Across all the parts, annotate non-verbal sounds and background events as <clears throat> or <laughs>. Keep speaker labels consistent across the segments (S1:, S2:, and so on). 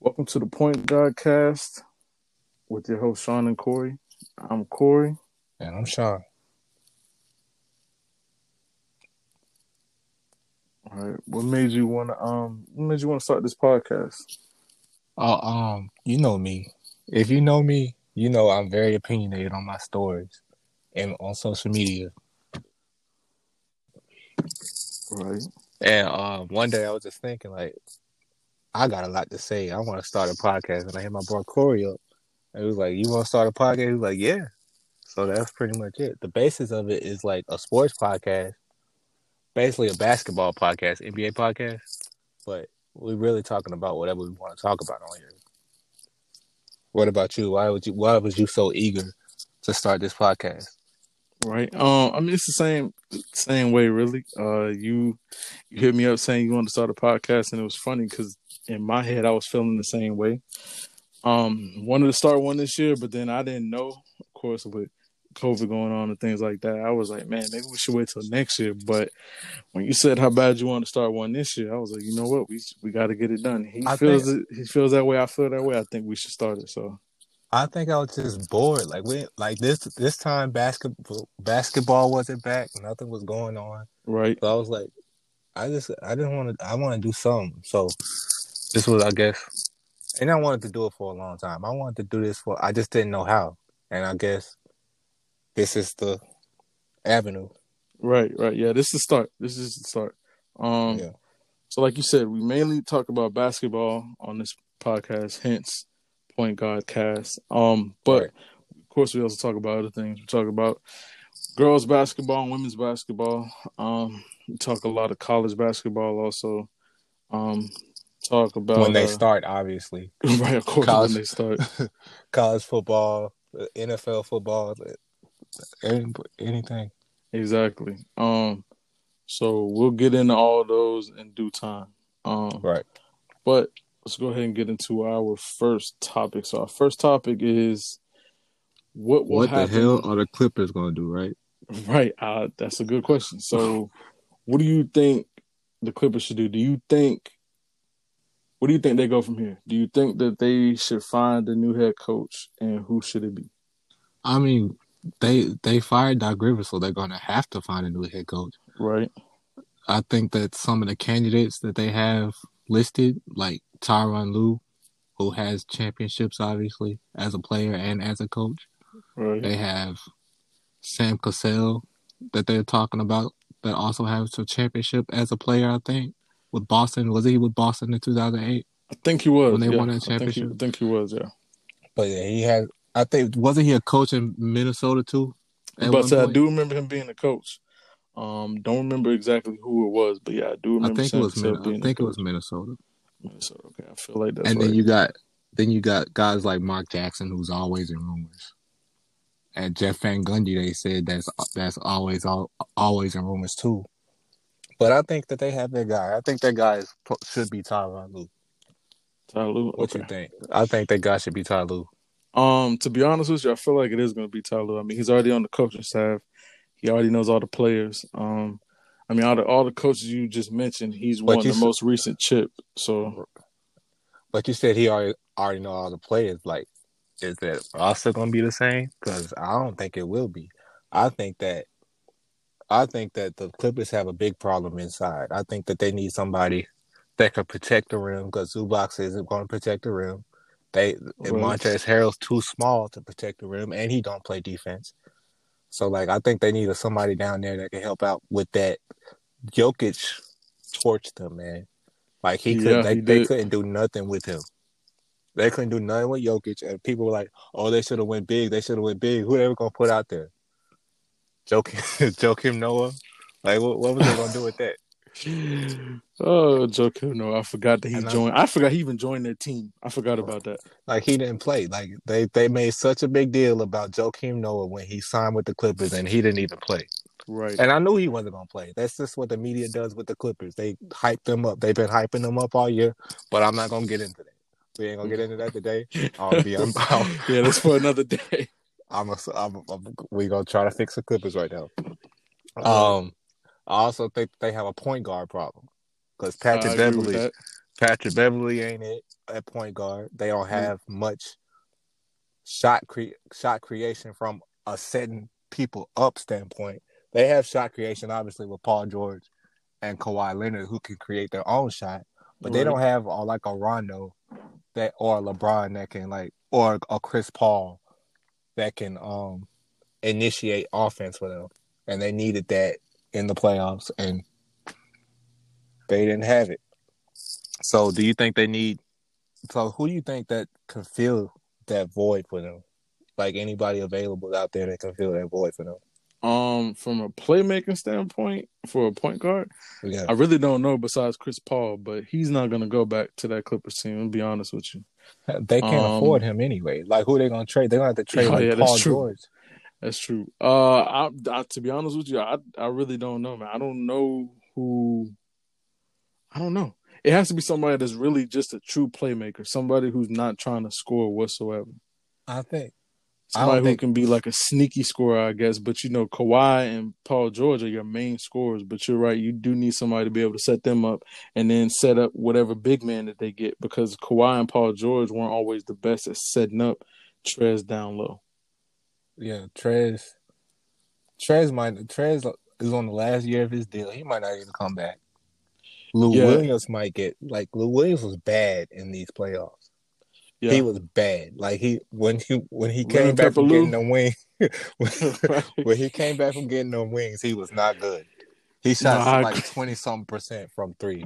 S1: Welcome to the PointGodCast with your host Sean and Corey. I'm Corey.
S2: And I'm Sean.
S1: All right. What made you want to um what made you want to start this podcast?
S2: Oh, um, you know me. If you know me, you know I'm very opinionated on my stories and on social media.
S1: Right.
S2: And um, one day I was just thinking, like, I got a lot to say. I want to start a podcast, and I hit my boy Corey up. And he was like, "You want to start a podcast?" He was like, "Yeah." So that's pretty much it. The basis of it is like a sports podcast, basically a basketball podcast, NBA podcast, but we're really talking about whatever we want to talk about on here. What about you? Why would you? Why was you so eager to start this podcast?
S1: Right. Um. I mean, it's the same same way, really. Uh, you you hit me up saying you want to start a podcast, and it was funny because in my head I was feeling the same way. Um, wanted to start one this year, but then I didn't know, of course, with COVID going on and things like that. I was like, man, maybe we should wait till next year. But when you said how bad you want to start one this year, I was like, you know what, we we got to get it done. He
S2: I
S1: feels
S2: think-
S1: it. He feels that way. I feel that way. I think we should start it. So
S2: I think I was just bored. Like we like this this time basketball basketball wasn't back. Nothing was going on.
S1: right,
S2: So I was like, I just I didn't want to. I want to do something. So this was, I guess, and I wanted to do it for a long time. I wanted to do this for. I just didn't know how, and I guess this is the avenue.
S1: right, right. Yeah, this is the start. This is the start. Um.
S2: Yeah.
S1: So, like you said, we mainly talk about basketball on this podcast. Hence, PointGodCast. Um. But
S2: Right.
S1: of course, we also talk about other things. We talk about girls basketball and women's basketball. Um, we talk a lot of college basketball also. Um, talk about
S2: when they
S1: uh,
S2: start, obviously, <laughs>
S1: right, of course,
S2: college-
S1: when they start. <laughs>
S2: college football, NFL football, any- anything.
S1: exactly. Um, so we'll get into all those in due time. Um,
S2: Right.
S1: but let's go ahead and get into our first topic. So our first topic is what will
S2: What the hell are the Clippers going to do? Right. <laughs>
S1: Right. Uh, that's a good question. So, what do you think the Clippers should do? Do you think? What do you think they go from here? Do you think that they should find a new head coach, and who should it be?
S2: I mean, they they fired Doc Rivers, so they're going to have to find a new head coach.
S1: Right.
S2: I think that some of the candidates that they have listed, like Tyronn Lue, who has championships obviously as a player and as a coach.
S1: Right.
S2: They have Sam Cassell that they're talking about that also has a championship as a player. I think with Boston was he with Boston in 2008?
S1: I think he was
S2: When they
S1: yeah.
S2: won that
S1: I think he-
S2: championship?
S1: I think he was. Yeah.
S2: But yeah, he had. I think wasn't he a coach in Minnesota too?
S1: but
S2: one
S1: I do remember him being a coach. Um, don't remember exactly who it was, but yeah, I do
S2: I
S1: remember.
S2: think it was.
S1: Cassell
S2: Min- I
S1: being a
S2: think it was. Minnesota.
S1: Minnesota. Okay, I feel like that's
S2: and
S1: right.
S2: then you got then you got guys like Mark Jackson, who's always in rumors, and Jeff Van Gundy. They said that's that's always all, always in rumors too. But I think that they have their guy. I think that guy is, should be Tyronn Lue.
S1: Ty Lue.
S2: What
S1: Okay.
S2: you think? I think that guy should be Ty Lue.
S1: Um, to be honest with you, I feel like it is going to be Ty Lue. I mean, he's already on the coaching staff. He already knows all the players. Um, I mean, all the all the coaches you just mentioned, he's
S2: But
S1: won the
S2: s-
S1: most recent chip. So
S2: But you said he already already know all the players. Like, is that roster gonna be the same? Because I don't think it will be. I think that I think that the Clippers have a big problem inside. I think that they need somebody that can protect the rim because Zubac isn't going to protect the rim. They
S1: Right.
S2: Montrezl Harrell's too small to protect the rim, and he don't play defense. So, like, I think they need somebody down there that can help out with that. Jokic torched them, man. Like he
S1: Yeah,
S2: could, they,
S1: he
S2: they
S1: did.
S2: couldn't do nothing with him. They couldn't do nothing with Jokic, and people were like, "Oh, they should have went big. They should have went big. Who they were gonna put out there? Joakim, <laughs> Joakim Noah. Like, what, what was they gonna do with that? <laughs>
S1: Oh, Joe Noah! I forgot that he
S2: And
S1: joined. I forgot he even joined their team. I forgot about that.
S2: Like, he didn't play. Like, they they made such a big deal about Joakim Noah when he signed with the Clippers, and he didn't even play.
S1: Right.
S2: And I knew he wasn't gonna play. That's just what the media does with the Clippers. They hype them up. They've been hyping them up all year. But I'm not gonna get into that. We ain't gonna get into that today. I'll be. <laughs> I'm,
S1: yeah, that's for another day.
S2: I'm, a, I'm, I'm we gonna try to fix the Clippers right now. Um, I also think they have a point guard problem because Patrick
S1: Beverley.
S2: Patrick Beverley ain't it at point guard. They don't have much shot cre- shot creation from a setting people up standpoint. They have shot creation obviously with Paul George and Kawhi Leonard who can create their own shot, but they don't have uh, like a Rondo that or a LeBron that can like or a Chris Paul that can um initiate offense for them. And they needed that in the playoffs and they didn't have it. So do you think they need so who do you think that can fill that void for them? Like anybody available out there that can fill that void for them?
S1: Um, from a playmaking standpoint, for a point guard,
S2: Yeah.
S1: I really don't know besides Chris Paul, but he's not gonna go back to that Clippers team. To be honest with you,
S2: They can't
S1: Um,
S2: afford him anyway. Like who are they gonna trade? They're gonna have to trade <laughs>
S1: Oh,
S2: like
S1: yeah, that's
S2: Paul
S1: true.
S2: George.
S1: that's true. Uh, I, I to be honest with you, I I really don't know, man. I don't know who. I don't know. It has to be somebody that's really just a true playmaker, somebody who's not trying to score whatsoever.
S2: I think. I
S1: Somebody
S2: don't
S1: who
S2: think-
S1: can be like a sneaky scorer, I guess. But you know, Kawhi and Paul George are your main scorers. But you're right, you do need somebody to be able to set them up and then set up whatever big man that they get because Kawhi and Paul George weren't always the best at setting up Trez down low.
S2: Yeah, Trez. Trez might Trez is on the last year of his deal. He might not even come back. Lou
S1: Yeah.
S2: Williams might get like Lou Williams was bad in these playoffs.
S1: Yeah,
S2: He was bad. Like he when he when he came back from getting the wing <laughs> when, <laughs> when he came back from getting the wings, he was not good. He shot like twenty something percent from three.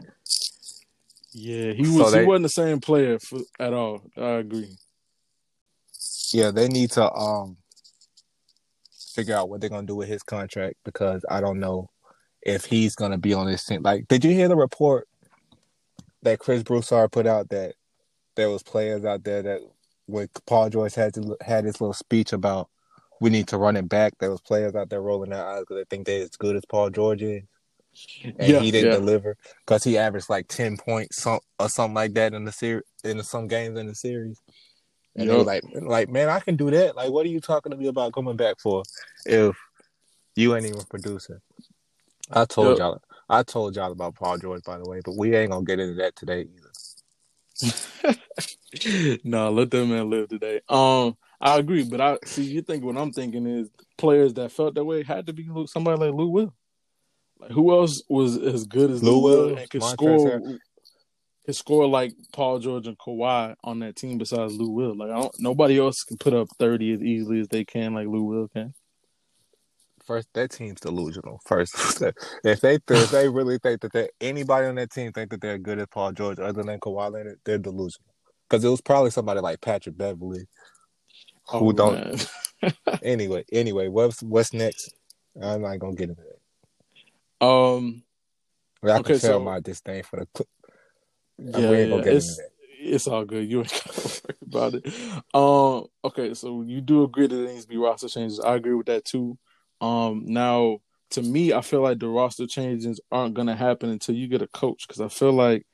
S1: yeah, he
S2: So
S1: was.
S2: they-
S1: he wasn't the same player for, at all. I agree.
S2: Yeah, they need to um figure out what they're gonna do with his contract because I don't know if he's gonna be on this team. Like, did you hear the report that Chris Broussard put out that there was players out there that when Paul George had to, had his little speech about we need to run it back, there was players out there rolling their eyes because they think they're as good as Paul George is, and
S1: Yeah,
S2: he didn't
S1: yeah.
S2: deliver because he averaged like ten points or something like that in the series in some games in the series. And they were like, like, man, I can do that. Like, what are you talking to me about coming back for if you ain't even producing? I told
S1: Yup.
S2: y'all, I told y'all about Paul George, by the way, but we ain't gonna get into that today either. <laughs>
S1: no, let that man live today. Um, I agree, but I see. You think what I'm thinking is players that felt that way had to be somebody like Lou Will. Like who else was as good as
S2: Lou
S1: Lou, Will
S2: Will,
S1: and could score? Could score like Paul George and Kawhi on that team besides Lou Will. Like I don't, nobody else can put up thirty as easily as they can, like Lou Will can.
S2: First, that team's delusional. First, <laughs> if they if they really think that they, anybody on that team think that they're good as Paul George other than Kawhi Leonard, they're delusional. Because it was probably somebody like Patrick Beverley who
S1: Oh,
S2: don't. <laughs> Anyway, anyway, what's what's next? I'm not gonna get into that.
S1: Um,
S2: I can
S1: Okay,
S2: tell
S1: so-
S2: my disdain for the.
S1: Yeah,
S2: we ain't gonna
S1: yeah,
S2: get into
S1: it's,
S2: that.
S1: it's all good. You ain't <laughs> gotta worry about it. Um, okay, so you do agree that there needs to be roster changes. I agree with that too. Um, now to me, I feel like the roster changes aren't gonna happen until you get a coach because I feel like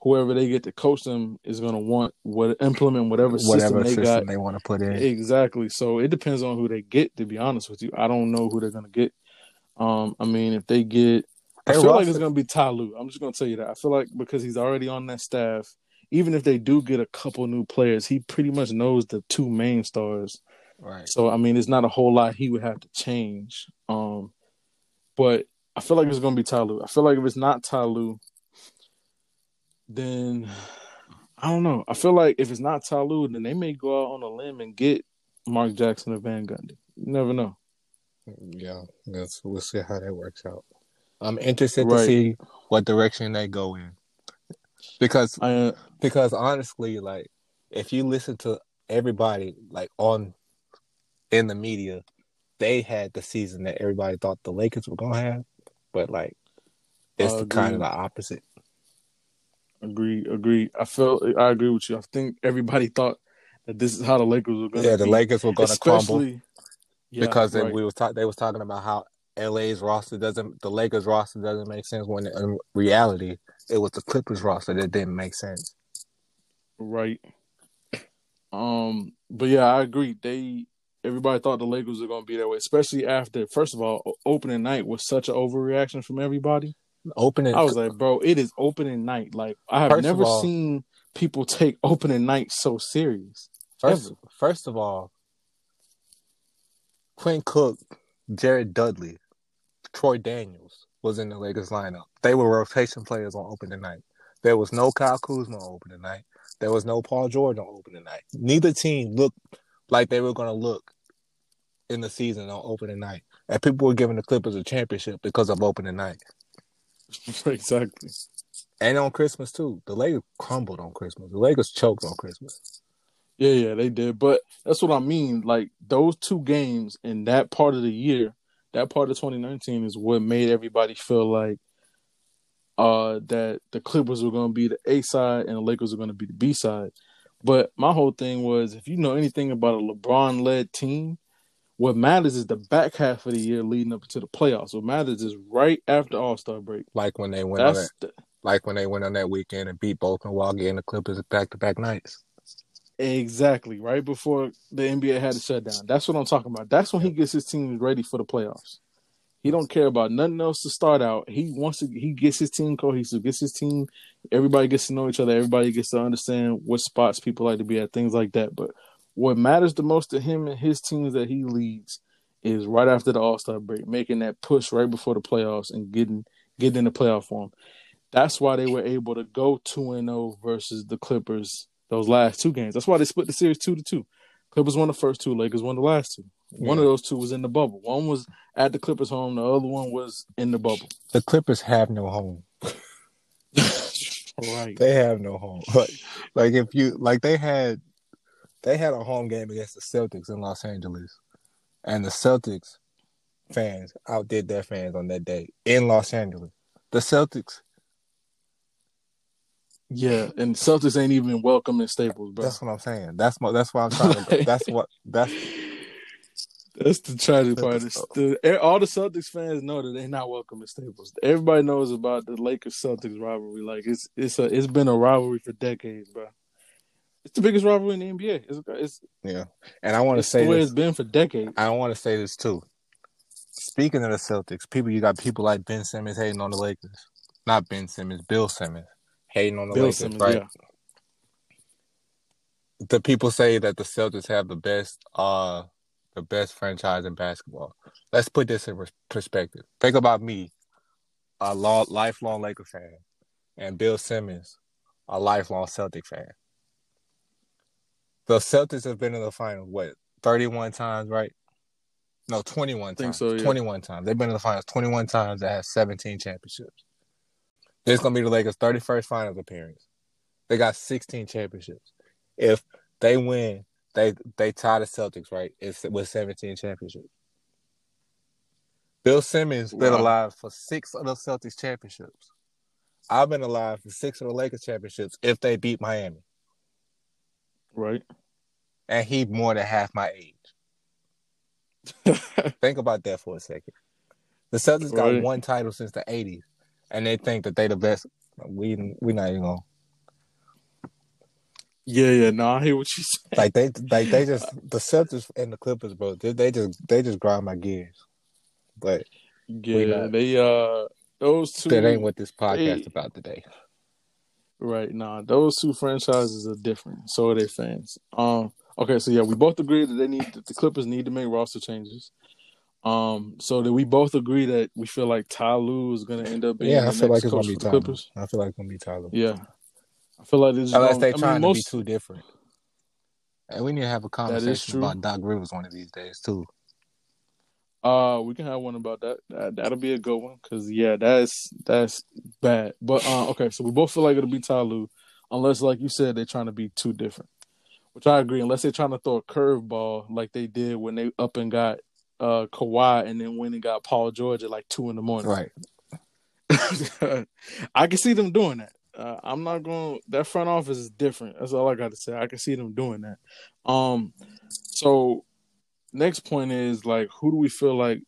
S1: whoever they get to coach them is gonna want what implement whatever,
S2: Whatever
S1: system they
S2: system
S1: got.
S2: they want to put in.
S1: Exactly. So it depends on who they get. To be honest with you, I don't know who they're gonna get. Um, I mean, if they get I feel like it's gonna be Ty Lue. I'm just gonna tell you that. I feel like because he's already on that staff, even if they do get a couple new players, he pretty much knows the two main stars.
S2: Right.
S1: So I mean, it's not a whole lot he would have to change. Um, but I feel like it's gonna be Ty Lue. I feel like if it's not Ty Lue, then I don't know. I feel like if it's not Ty Lue, then they may go out on a limb and get Mark Jackson or Van Gundy. You never know.
S2: Yeah, that's we'll see how that works out. I'm interested to see what direction they go in. Because
S1: I uh,
S2: because honestly, like if you listen to everybody like on in the media, they had the season that everybody thought the Lakers were gonna have, but like it's
S1: I
S2: the kind of the opposite.
S1: Agree, agree. I felt I agree with you. I think everybody thought that this is how the Lakers were going to
S2: Yeah, the
S1: be.
S2: Lakers were gonna crumble
S1: yeah,
S2: because they,
S1: right.
S2: we was talk, they was talking about how LA's roster doesn't the Lakers roster doesn't make sense when in reality it was the Clippers roster that didn't make sense.
S1: right. Um, but yeah, I agree. They everybody thought the Lakers were going to be that way, especially after first of all, opening night was such an overreaction from everybody.
S2: Opening.
S1: I was like, bro, it is opening night. Like I have
S2: First
S1: never
S2: all-
S1: seen people take opening night so serious.
S2: First,
S1: Ever.
S2: first of all, Quinn Cook, Jared Dudley, Troy Daniels was in the Lakers lineup. They were rotation players on opening night. There was no Kyle Kuzma on opening night. There was no Paul George on opening night. Neither team looked like they were going to look in the season on opening night. And people were giving the Clippers a championship because of opening night. <laughs>
S1: exactly.
S2: And on Christmas, too. The Lakers crumbled on Christmas. The Lakers choked on Christmas.
S1: Yeah, yeah, they did. But that's what I mean. Like those two games in that part of the year, that part of 2019 is what made everybody feel like uh that the Clippers were gonna be the A side and the Lakers were gonna be the B side. But my whole thing was if you know anything about a LeBron led team, what matters is the back half of the year leading up to the playoffs. What matters is right after All Star break.
S2: Like when they went on that,
S1: the,
S2: like when they went on that weekend and beat both Milwaukee and the Clippers back to back nights.
S1: Exactly. Right before the NBA had to shut down. That's what I'm talking about. That's when he gets his team ready for the playoffs. He don't care about nothing else to start out. He wants to he gets his team cohesive, gets his team everybody gets to know each other, everybody gets to understand what spots people like to be at, things like that. But what matters the most to him and his teams that he leads is right after the All Star break, making that push right before the playoffs and getting getting in the playoff form. That's why they were able to go two and zero versus the Clippers those last two games. That's why they split the series two to two. Clippers won the first two, Lakers won the last two. One
S2: Yeah.
S1: of those two was in the bubble. One was at the Clippers' home. The other one was in the bubble.
S2: The Clippers have no home. <laughs>
S1: right.
S2: They have no home. <laughs> Like, like if you like they had they had a home game against the Celtics in Los Angeles. And the Celtics fans outdid their fans on that day in Los Angeles. The Celtics,
S1: Yeah, and Celtics ain't even welcome in Staples, bro.
S2: that's what I'm saying. That's my that's why I'm trying to <laughs> that's what that's
S1: That's the tragic part. The, all the Celtics fans know that they're not welcome at Staples. Everybody knows about the Lakers Celtics rivalry. Like it's it's a it's been a rivalry for decades, bro. It's the biggest rivalry in the NBA. It's it's,
S2: yeah. And I want to
S1: the
S2: say
S1: way
S2: this
S1: it's been for decades.
S2: I want to say this too. Speaking of the Celtics, people you got people like Ben Simmons hating on the Lakers. Not Ben Simmons, Bill Simmons hating on the
S1: Bill
S2: Lakers,
S1: Simmons,
S2: right?
S1: yeah.
S2: The people say that the Celtics have the best uh the best franchise in basketball. Let's put this in perspective. Think about me, a long, lifelong Laker fan, and Bill Simmons, a lifelong Celtic fan. The Celtics have been in the finals what 31 times, right? No, 21
S1: Think
S2: times.
S1: so, yeah.
S2: 21 times. They've been in the finals 21 times. They have 17 championships. This is gonna be the Lakers' 31st finals appearance. They got 16 championships. If they win, they they tie the Celtics, right? It's with 17 championships. Bill Simmons been alive for six of the Celtics championships. I've been alive for six of the Lakers championships if they beat Miami.
S1: Right.
S2: And he more than half my age. <laughs> Think about that for a second. The Celtics got
S1: Right.
S2: one title since the 80s, and they think that they the best. We we not even gonna
S1: Yeah, yeah. No, I hear what you say.
S2: like they like they just <laughs> the Celtics and the Clippers, bro. They, they just they just grind my gears. But
S1: Yeah,
S2: not.
S1: they uh those two
S2: that ain't what this podcast
S1: Hey.
S2: is about today.
S1: Right, nah, those two franchises are different. So are their fans. Um, okay, so yeah, we both agree that they need that the Clippers need to make roster changes. Um, so that we both agree that we feel like Ty Lue is going to end up being
S2: Yeah,
S1: the
S2: I feel like it's
S1: coach
S2: gonna be
S1: for. Clippers.
S2: I feel like it's gonna be Ty Lue.
S1: Yeah, I feel like this.
S2: Unless
S1: gonna,
S2: they
S1: I mean,
S2: trying
S1: most,
S2: to be too different. And we need to have a conversation about Doc Rivers one of these days too.
S1: Uh, we can have one about that. that that'll be a good one because yeah, that's that's bad. But uh, okay, so we both feel like it'll be Ty Lue, unless, like you said, they're trying to be too different. Which I agree. Unless they're trying to throw a curveball like they did when they up and got uh Kawhi and then went and got Paul George at like two in the morning.
S2: Right. <laughs>
S1: I can see them doing that. Uh, I'm not going. That front office is different. That's all I got to say. I can see them doing that. Um, so next point is like, who do we feel like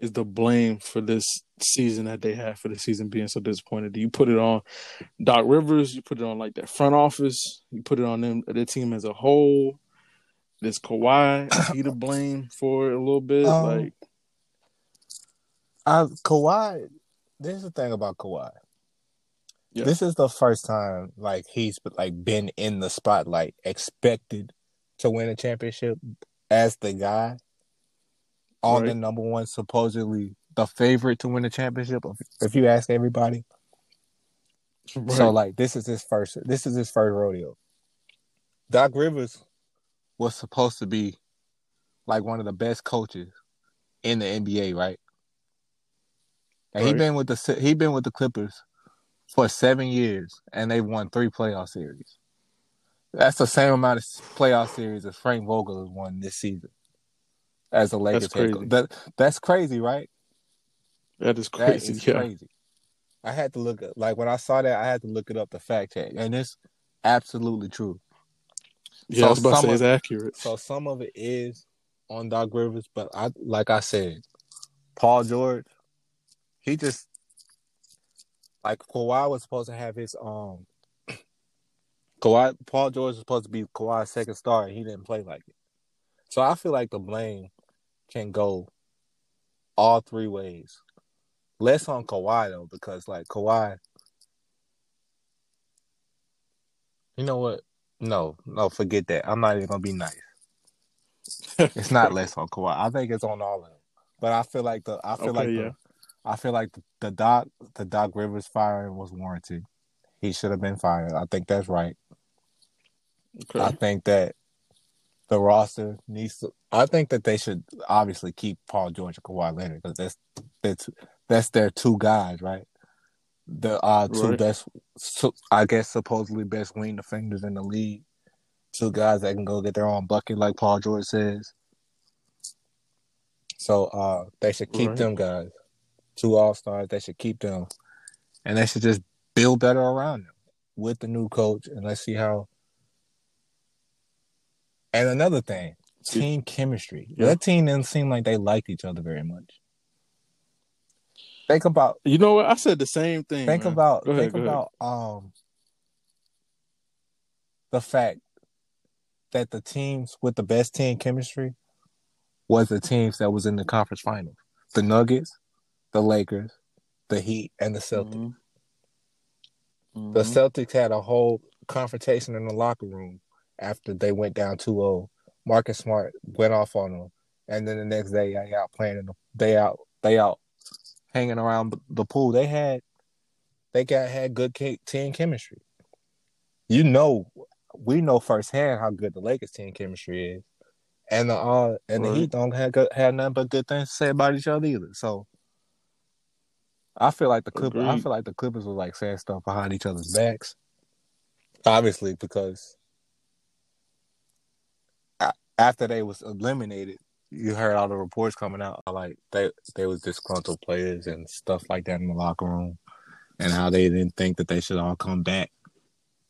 S1: is the blame for this season that they had for the season being so disappointed? Do you put it on Doc Rivers? You put it on like their front office? You put it on them, their team as a whole? This Kawhi, is he to <coughs> blame for it a little bit?
S2: Um,
S1: like,
S2: Uh, Kawhi, this is the thing about Kawhi.
S1: Yeah.
S2: This is the first time like he's like been in the spotlight, expected to win a championship as the guy on the number one, supposedly the favorite to win the championship. If, you ask everybody,
S1: Right.
S2: so like this is his first. This is his first rodeo. Doc Rivers was supposed to be like one of the best coaches in the NBA, right? And he
S1: Right.
S2: been with the he been with the Clippers for seven years, and they've won three playoff series. That's the same amount of playoff series as Frank Vogel has won this season as the Lakers
S1: That's crazy.
S2: That that's crazy, right?
S1: that is crazy.
S2: is
S1: yeah.
S2: crazy. I had to look at like when I saw that, I had to look it up the fact check, and it's absolutely true.
S1: Yeah,
S2: So
S1: I was about to
S2: some
S1: say it's accurate.
S2: So some of it is on Doc Rivers, but I like I said, Paul George, he just like Kawhi was supposed to have his um Kawhi Paul George was supposed to be Kawhi's second star and he didn't play like it. So I feel like the blame can go all three ways. Less on Kawhi though, because like Kawhi You know what? No, no, forget that. I'm not even gonna be nice. It's not <laughs> less on Kawhi. I think it's on all of them. But I feel like the I feel
S1: Okay,
S2: like
S1: yeah.
S2: the I feel like the, the Doc the Doc Rivers firing was warranted. He should have been fired. I think that's right. I think that the roster needs to. I think that they should obviously keep Paul George and Kawhi Leonard because that's that's that's their two guys, right? The uh two
S1: Right.
S2: best, so, I guess supposedly best wing defenders in the league. Two guys that can go get their own bucket, like Paul George says. So uh they should keep
S1: Right.
S2: them guys. Two all stars. They should keep them, and they should just build better around them with the new coach, and let's see how and another thing, team chemistry.
S1: Yeah.
S2: That team didn't seem like they liked each other very much. Think about
S1: You know what? I said the same thing.
S2: think
S1: man.
S2: about
S1: ahead,
S2: think
S1: go ahead.
S2: about um the fact that the teams with the best team chemistry was the teams that was in the conference finals. The Nuggets, the Lakers, the Heat, and the Celtics. The
S1: Mhm.
S2: Celtics had a whole confrontation in the locker room after they went down 2-0. Marcus Smart went off on them, and then the next day they out playing in the they out they out hanging around the pool. They had they got had good team chemistry. You know, we know firsthand how good the Lakers team chemistry is, and the uh and the Heat don't have good, have nothing but good things to say about each other either. So. I feel like the Clippers. I feel like the Clippers was like saying stuff behind each other's backs. Obviously, because after they was eliminated, you heard all the reports coming out like they they was disgruntled players and stuff like that in the locker room, and how they didn't think that they should all come back,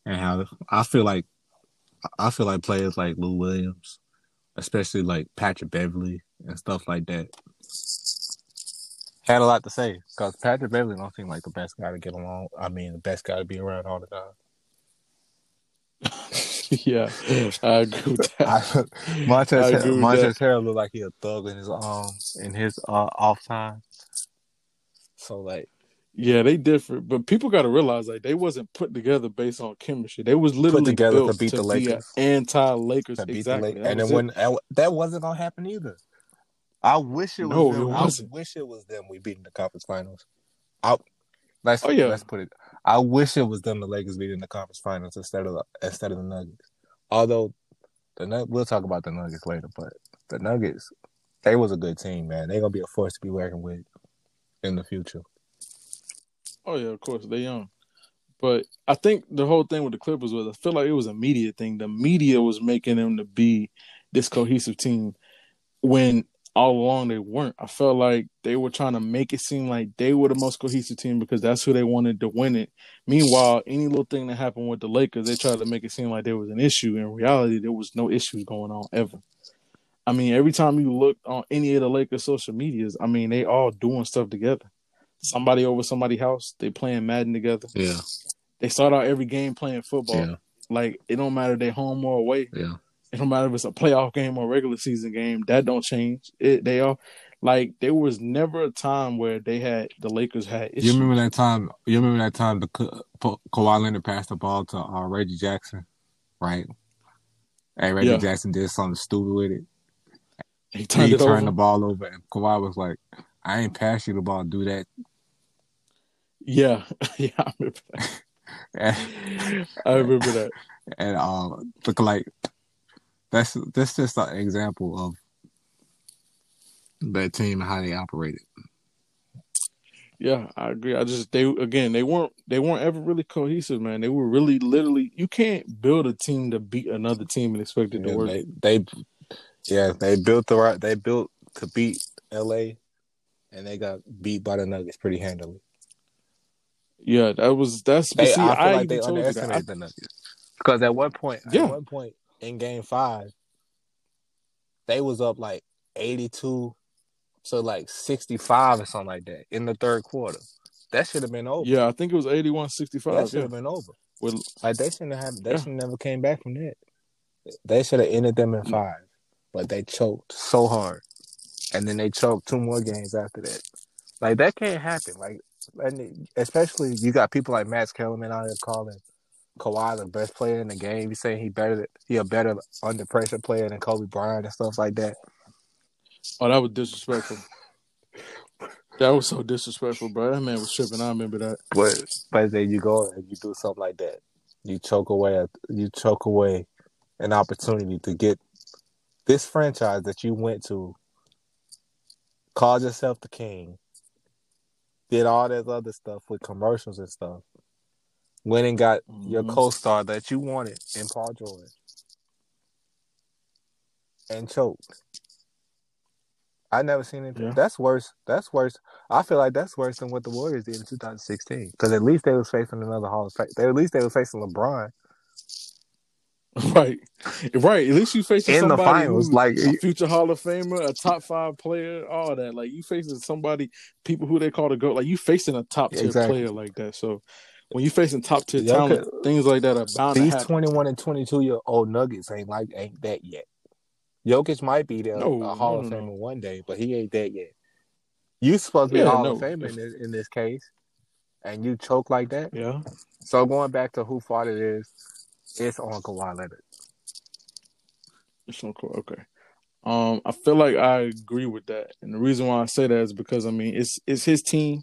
S2: and how I feel like I feel like players like Lou Williams, especially like Patrick Beverley and stuff like that, had a lot to say because Patrick Beverley don't seem like the best guy to get along. I mean, the best guy to be around all the time. <laughs>
S1: yeah, I agree with that.
S2: I,
S1: I
S2: Montrezl,
S1: agree with
S2: Montrezl Harrell look like he a thug in his um in his uh off time. So like,
S1: Yeah, they different, but people got to realize like they wasn't put together based on chemistry. They was literally
S2: together to
S1: built
S2: beat the
S1: be a
S2: Lakers.
S1: anti-Lakers.
S2: to beat
S1: exactly.
S2: the Lakers, and then
S1: it.
S2: when that wasn't gonna happen either. I wish it was.
S1: No,
S2: them.
S1: it
S2: I
S1: wasn't.
S2: wish it was them. We beat in the conference finals. I, let's
S1: Oh, yeah.
S2: let's put it. I wish it was them. The Lakers beating the conference finals instead of the, instead of the Nuggets. Although the Nug- we'll talk about the Nuggets later, but the Nuggets they was a good team, man. They're gonna be a force to be working with in the future.
S1: Oh yeah, of course they young, but I think the whole thing with the Clippers was I feel like it was a media thing. The media was making them to be this cohesive team when all along they weren't. I felt like they were trying to make it seem like they were the most cohesive team because that's who they wanted to win it. Meanwhile, any little thing that happened with the Lakers, they tried to make it seem like there was an issue. In reality, there was no issues going on ever. I mean, every time you look on any of the Lakers social medias, I mean, they all doing stuff together. Somebody over somebody's house, they playing Madden together.
S2: Yeah,
S1: They start out every game playing football.
S2: yeah,
S1: Like it don't matter they home or away.
S2: yeah.
S1: It don't matter if it's a playoff game or regular season game. That don't change. It they all Like there was never a time where they had the Lakers had issues.
S2: You remember that time? You remember that time the Ka- Ka- Kawhi Leonard passed the ball to uh, Reggie Jackson, right? And Reggie
S1: Yeah.
S2: Jackson did something stupid with it.
S1: he turned
S2: he
S1: it
S2: turned the ball over, and Kawhi was like, "I ain't pass you the ball. Do that."
S1: Yeah, <laughs> yeah, I remember that.
S2: And, <laughs>
S1: I remember that.
S2: and uh, look like that's that's just an example of that team and how they operated.
S1: Yeah, I agree. I just they again they weren't they weren't ever really cohesive, man. They were really literally you can't build a team to beat another team and expect it to work.
S2: they, they, yeah, they built the right. They built to beat L.A. and they got beat by the Nuggets pretty handily.
S1: Yeah, that was that's.
S2: They,
S1: see,
S2: I feel
S1: I,
S2: like they
S1: even told you that.
S2: underestimated the Nuggets because at one point,
S1: Yeah.
S2: at one point in Game Five, they was up like eighty-two to like sixty-five or something like that in the third quarter. That should have been over.
S1: yeah, I think it was 81 65.
S2: that
S1: 65.
S2: should
S1: Yeah.
S2: have been over.
S1: With,
S2: Like they shouldn't have. They
S1: Yeah.
S2: should never came back from that. They should have ended them in mm. five, but they choked so hard, and then they choked two more games after that. Like that can't happen. Like, and especially you got people like Max Kellerman out here calling Kawhi the best player in the game. He's saying he better. He a better under pressure player than Kobe Bryant and stuff like that.
S1: oh, that was disrespectful. that was so disrespectful, bro. That man was tripping. I remember that.
S2: But but then you go and you do something like that. You choke away. A, you choke away an opportunity to get this franchise that you went to. Called yourself the king. Did all that other stuff with commercials and stuff. Went and got your
S1: Mhm.
S2: co-star that you wanted in Paul George. And choked. I never seen it.
S1: Yeah.
S2: That's worse. That's worse. I feel like that's worse than what the Warriors did in 2016. Because at least they was facing another Hall of Fame. They, at least they was facing LeBron <laughs>
S1: Right, right. At least you facing
S2: in the
S1: somebody
S2: finals.
S1: who-
S2: Like
S1: a future Hall of Famer, a top five player, all that. Like you facing somebody, people who they call the goat. Like you facing a top tier
S2: Exactly.
S1: player like that. So when you're facing top tier talent, things like that are bound
S2: these
S1: happen.
S2: 21 and 22 year old Nuggets ain't like ain't that yet. Jokic might be there,
S1: No,
S2: a Hall
S1: no,
S2: of Famer
S1: no.
S2: one day, but he ain't that yet. You supposed to be
S1: Yeah,
S2: Hall of Famer in this, in this case, and you choke like that.
S1: Yeah,
S2: So going back to who fought it is, it's on Kawhi Leonard.
S1: it's so cool. Okay. Um, I feel like I agree with that, and the reason why I say that is because I mean it's it's his team.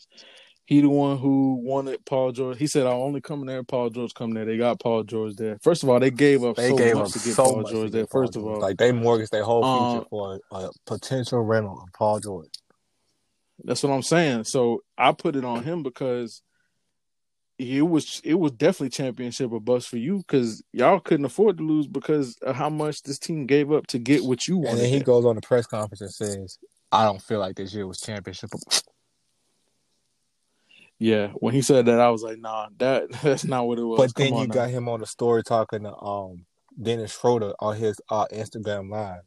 S1: He the one who wanted Paul George. He said, "I'll only come there. Paul George come there." They got Paul George there. First of all, they gave up
S2: They
S1: so
S2: gave
S1: much to get
S2: so
S1: Paul George there.
S2: Paul
S1: First of all,
S2: like they mortgaged their whole
S1: Um,
S2: future for a, a potential rental of Paul George.
S1: That's what I'm saying. So I put it on him because it was it was definitely championship or bust for you because y'all couldn't afford to lose because of how much this team gave up to get what you wanted.
S2: And then he goes on the press conference and says, "I don't feel like this year was championship."
S1: Yeah, when he said that, I was like, nah, that <laughs> that's not what it was.
S2: But
S1: Come
S2: then you
S1: now.
S2: got him on the story talking to um Dennis Schroeder on his uh, Instagram live,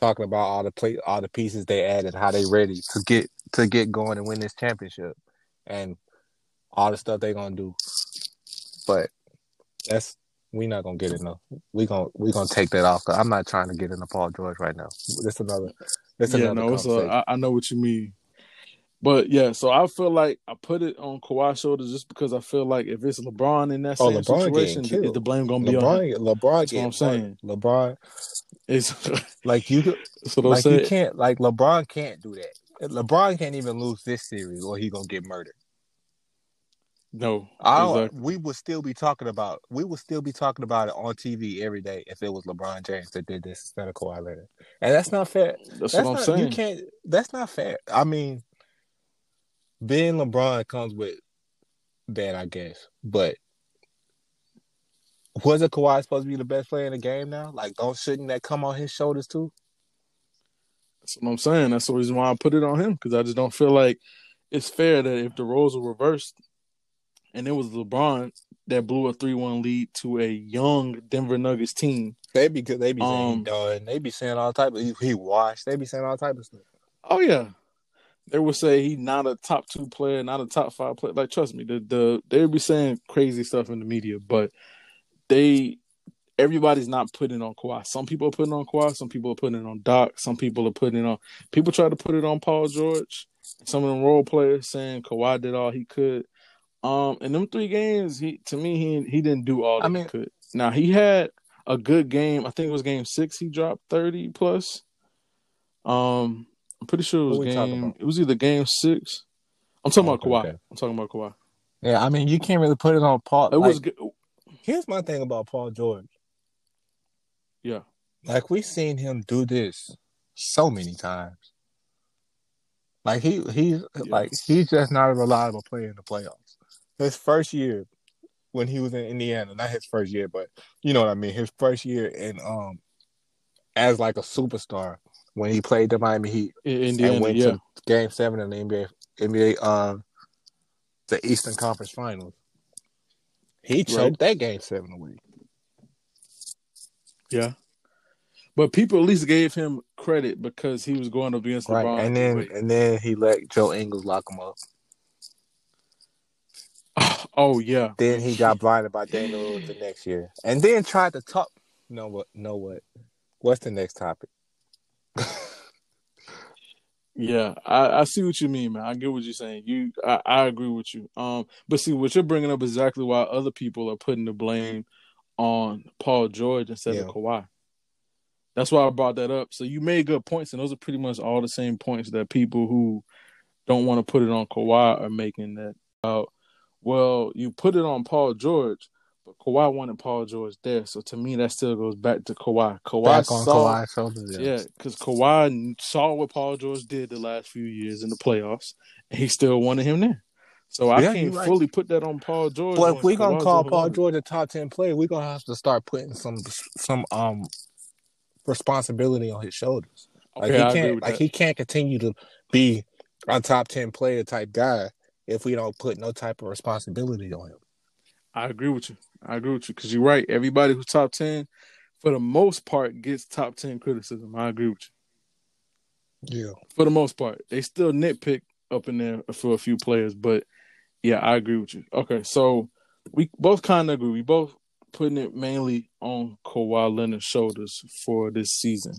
S2: talking about all the play, all the pieces they added, how they ready to get to get going and win this championship, and all the stuff they gonna do. But that's we not gonna get it enough. We gonna we gonna take that off. i I'm not trying to get into Paul George right now. That's another. That's
S1: yeah,
S2: another
S1: no, it's
S2: conversation.
S1: a, I, I know what you mean. But yeah, so I feel like I put it on Kawhi's shoulders just because I feel like if it's LeBron in that
S2: Oh,
S1: same
S2: LeBron
S1: situation, is the blame gonna be on him?
S2: LeBron, LeBron,
S1: That's what I'm saying.
S2: LeBron,
S1: It's <laughs>
S2: like you, could- <laughs>
S1: that's what I'm
S2: like you can't, like LeBron can't do that. LeBron can't even lose this series, or he gonna get murdered.
S1: No,
S2: I
S1: exactly.
S2: we would still be talking about, we would still be talking about it on TV every day if it was LeBron James that did this instead of Kawhi Leonard, and that's not fair.
S1: That's,
S2: That's
S1: what I'm
S2: not,
S1: saying.
S2: you can't. That's not fair. I mean, being LeBron comes with that, I guess, but. Wasn't Kawhi supposed to be the best player in the game now? Like, don't shouldn't that come on his shoulders too?
S1: That's what I'm saying. That's the reason why I put it on him because I just don't feel like it's fair that if the roles were reversed and it was LeBron that blew a three-one lead to a young Denver Nuggets team.
S2: They be because they be saying
S1: Um,
S2: done. They be saying all type of he, he washed. They be saying all type of stuff.
S1: Oh yeah, they would say he's not a top two player, not a top five player. Like trust me, the the they would be saying crazy stuff in the media, but they everybody's not putting on Kawhi. Some people are putting on Kawhi. Some people are putting it on Doc. Some people are putting it on. People try to put it on Paul George. Some of them role players saying Kawhi did all he could. Um, in them three games, he to me he he didn't do all that
S2: I mean-
S1: he could. Now he had a good game. I think it was game six. He dropped thirty plus. Um, I'm pretty sure it was
S2: What we talking
S1: game. It was either game six. I'm talking
S2: Oh,
S1: about Kawhi.
S2: okay.
S1: I'm talking about Kawhi.
S2: Yeah, I mean, you can't really put it on Paul.
S1: It
S2: like,
S1: was good.
S2: Here's my thing about Paul George.
S1: Yeah.
S2: Like we've seen him do this so many times. Like he he's like he's just not a reliable player in the playoffs. His first year when he was in Indiana, not his first year, but you know what I mean. His first year in um as like a superstar when he played the Miami Heat
S1: In Indiana,
S2: and went
S1: yeah.
S2: to Game Seven in the NBA NBA uh, the Eastern Conference Finals. He choked that Game Seven away.
S1: Yeah. But people at least gave him credit because he was going up against
S2: Right,
S1: LeBron.
S2: and then
S1: anyway.
S2: and then he let Joe Ingles lock him up. <sighs>
S1: oh yeah,
S2: Then he got blinded by Daniel the next year, and then tried to talk. No what? No what? What's the next topic?
S1: Yeah. I, I see what you mean, man. I get what you're saying. You, I, I agree with you. Um, but see, what you're bringing up is exactly why other people are putting the blame on Paul George instead of
S2: Yeah.
S1: Kawhi. That's why I brought that up. So you made good points, and those are pretty much all the same points that people who don't want to put it on Kawhi are making. That about, well, you put it on Paul George, but Kawhi wanted Paul George there. So to me, that still goes back to Kawhi. Kawhi
S2: Back on
S1: saw,
S2: Kawhi's shoulders.
S1: yeah, because Kawhi saw what Paul George did the last few years in the playoffs, and he still wanted him there. So I
S2: Yeah,
S1: can't
S2: right.
S1: fully put that on Paul George.
S2: But if we're gonna call Paul. George a top ten player, we're gonna have to start putting some some um responsibility on his shoulders.
S1: Okay, I
S2: he can't like
S1: that.
S2: he can't continue to be a top ten player type guy if we don't put no type of responsibility on him.
S1: I agree with you. I agree with you because you're right. Everybody who's top ten, for the most part, gets top ten criticism. I agree with you.
S2: Yeah.
S1: For the most part, they still nitpick up in there for a few players, but yeah, I agree with you. Okay, so we both kind of agree. We both putting it mainly on Kawhi Leonard's shoulders for this season.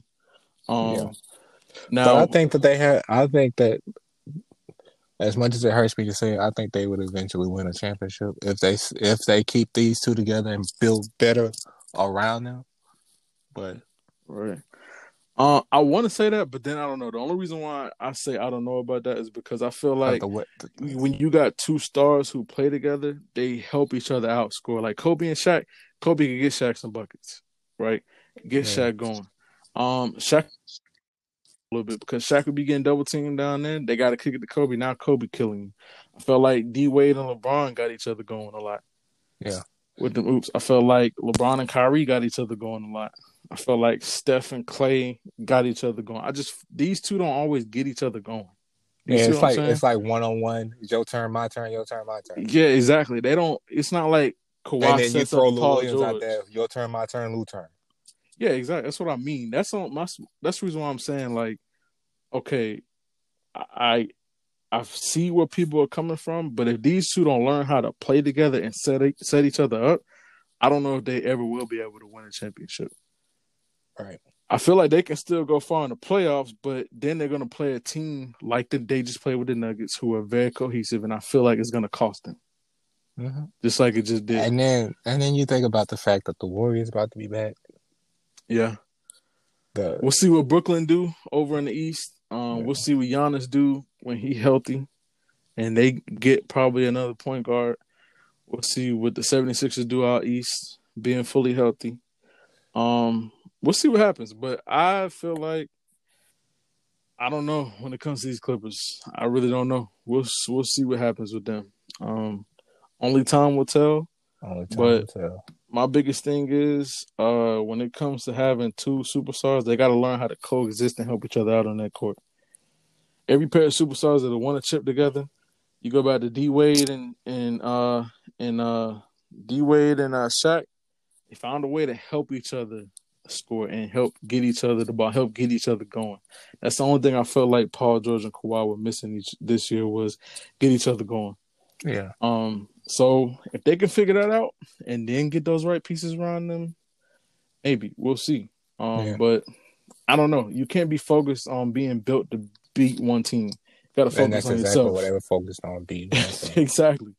S1: Um,
S2: Yeah.
S1: now
S2: but I think that they had. I think that as much as it hurts me to say, I think they would eventually win a championship if they if they keep these two together and build better around them. But
S1: Right. Uh, I want to say that, but then I don't know. The only reason why I say I don't know about that is because I feel like
S2: the way,
S1: when you got two stars who play together, they help each other out score. Like Kobe and Shaq, Kobe can get Shaq some buckets, right? Get
S2: Yeah.
S1: Shaq going. Um, Shaq little bit because Shaq would be getting double teamed down there. They got to kick it to Kobe. Now Kobe killing. I felt like D Wade and LeBron got each other going a lot.
S2: Yeah.
S1: With the oops, I felt like LeBron and Kyrie got each other going a lot. I felt like Steph and Clay got each other going. I just these two don't always get each other going. You
S2: yeah, it's like it's like one on one. Your turn, my turn, your turn, my turn.
S1: Yeah, exactly. They don't. It's not like Kawhi
S2: and then you throw Lou
S1: Paul
S2: Williams out
S1: George.
S2: there. Your turn, my turn, Lou turn.
S1: Yeah, exactly. That's what I mean. That's on my. That's the reason why I'm saying like, okay, I I see where people are coming from, but if these two don't learn how to play together and set set each other up, I don't know if they ever will be able to win a championship.
S2: Right.
S1: I feel like they can still go far in the playoffs, but then they're going to play a team like the, they just played with the Nuggets, who are very cohesive, and I feel like it's going to cost them,
S2: Mm-hmm.
S1: just like it just did.
S2: And then and then you think about the fact that the Warriors about to be back.
S1: Yeah.
S2: The
S1: We'll see what Brooklyn do over in the East. Um,
S2: Yeah.
S1: We'll see what Giannis do when he healthy, and they get probably another point guard. We'll see what the 76ers do out East, being fully healthy. Um, we'll see what happens, but I feel like I don't know when it comes to these Clippers. I really don't know. We'll we'll see what happens with them. Um, only time will tell
S2: only time
S1: but-
S2: to tell.
S1: My biggest thing is uh when it comes to having two superstars, they got to learn how to coexist and help each other out on that court. Every pair of superstars that want to chip together, you go back to D Wade and and uh and uh D Wade and uh Shaq, they found a way to help each other score and help get each other the ball, help get each other going. That's the only thing I felt like Paul George and Kawhi were missing each this year was get each other going.
S2: Yeah.
S1: Um, so if they can figure that out and then get those right pieces around them, maybe we'll see. Um,
S2: Yeah.
S1: but I don't know. You can't be focused on being built to beat one team. You got to
S2: And
S1: focus
S2: that's
S1: on
S2: exactly
S1: yourself.
S2: what they were focused on beating. you know what I'm saying?
S1: exactly.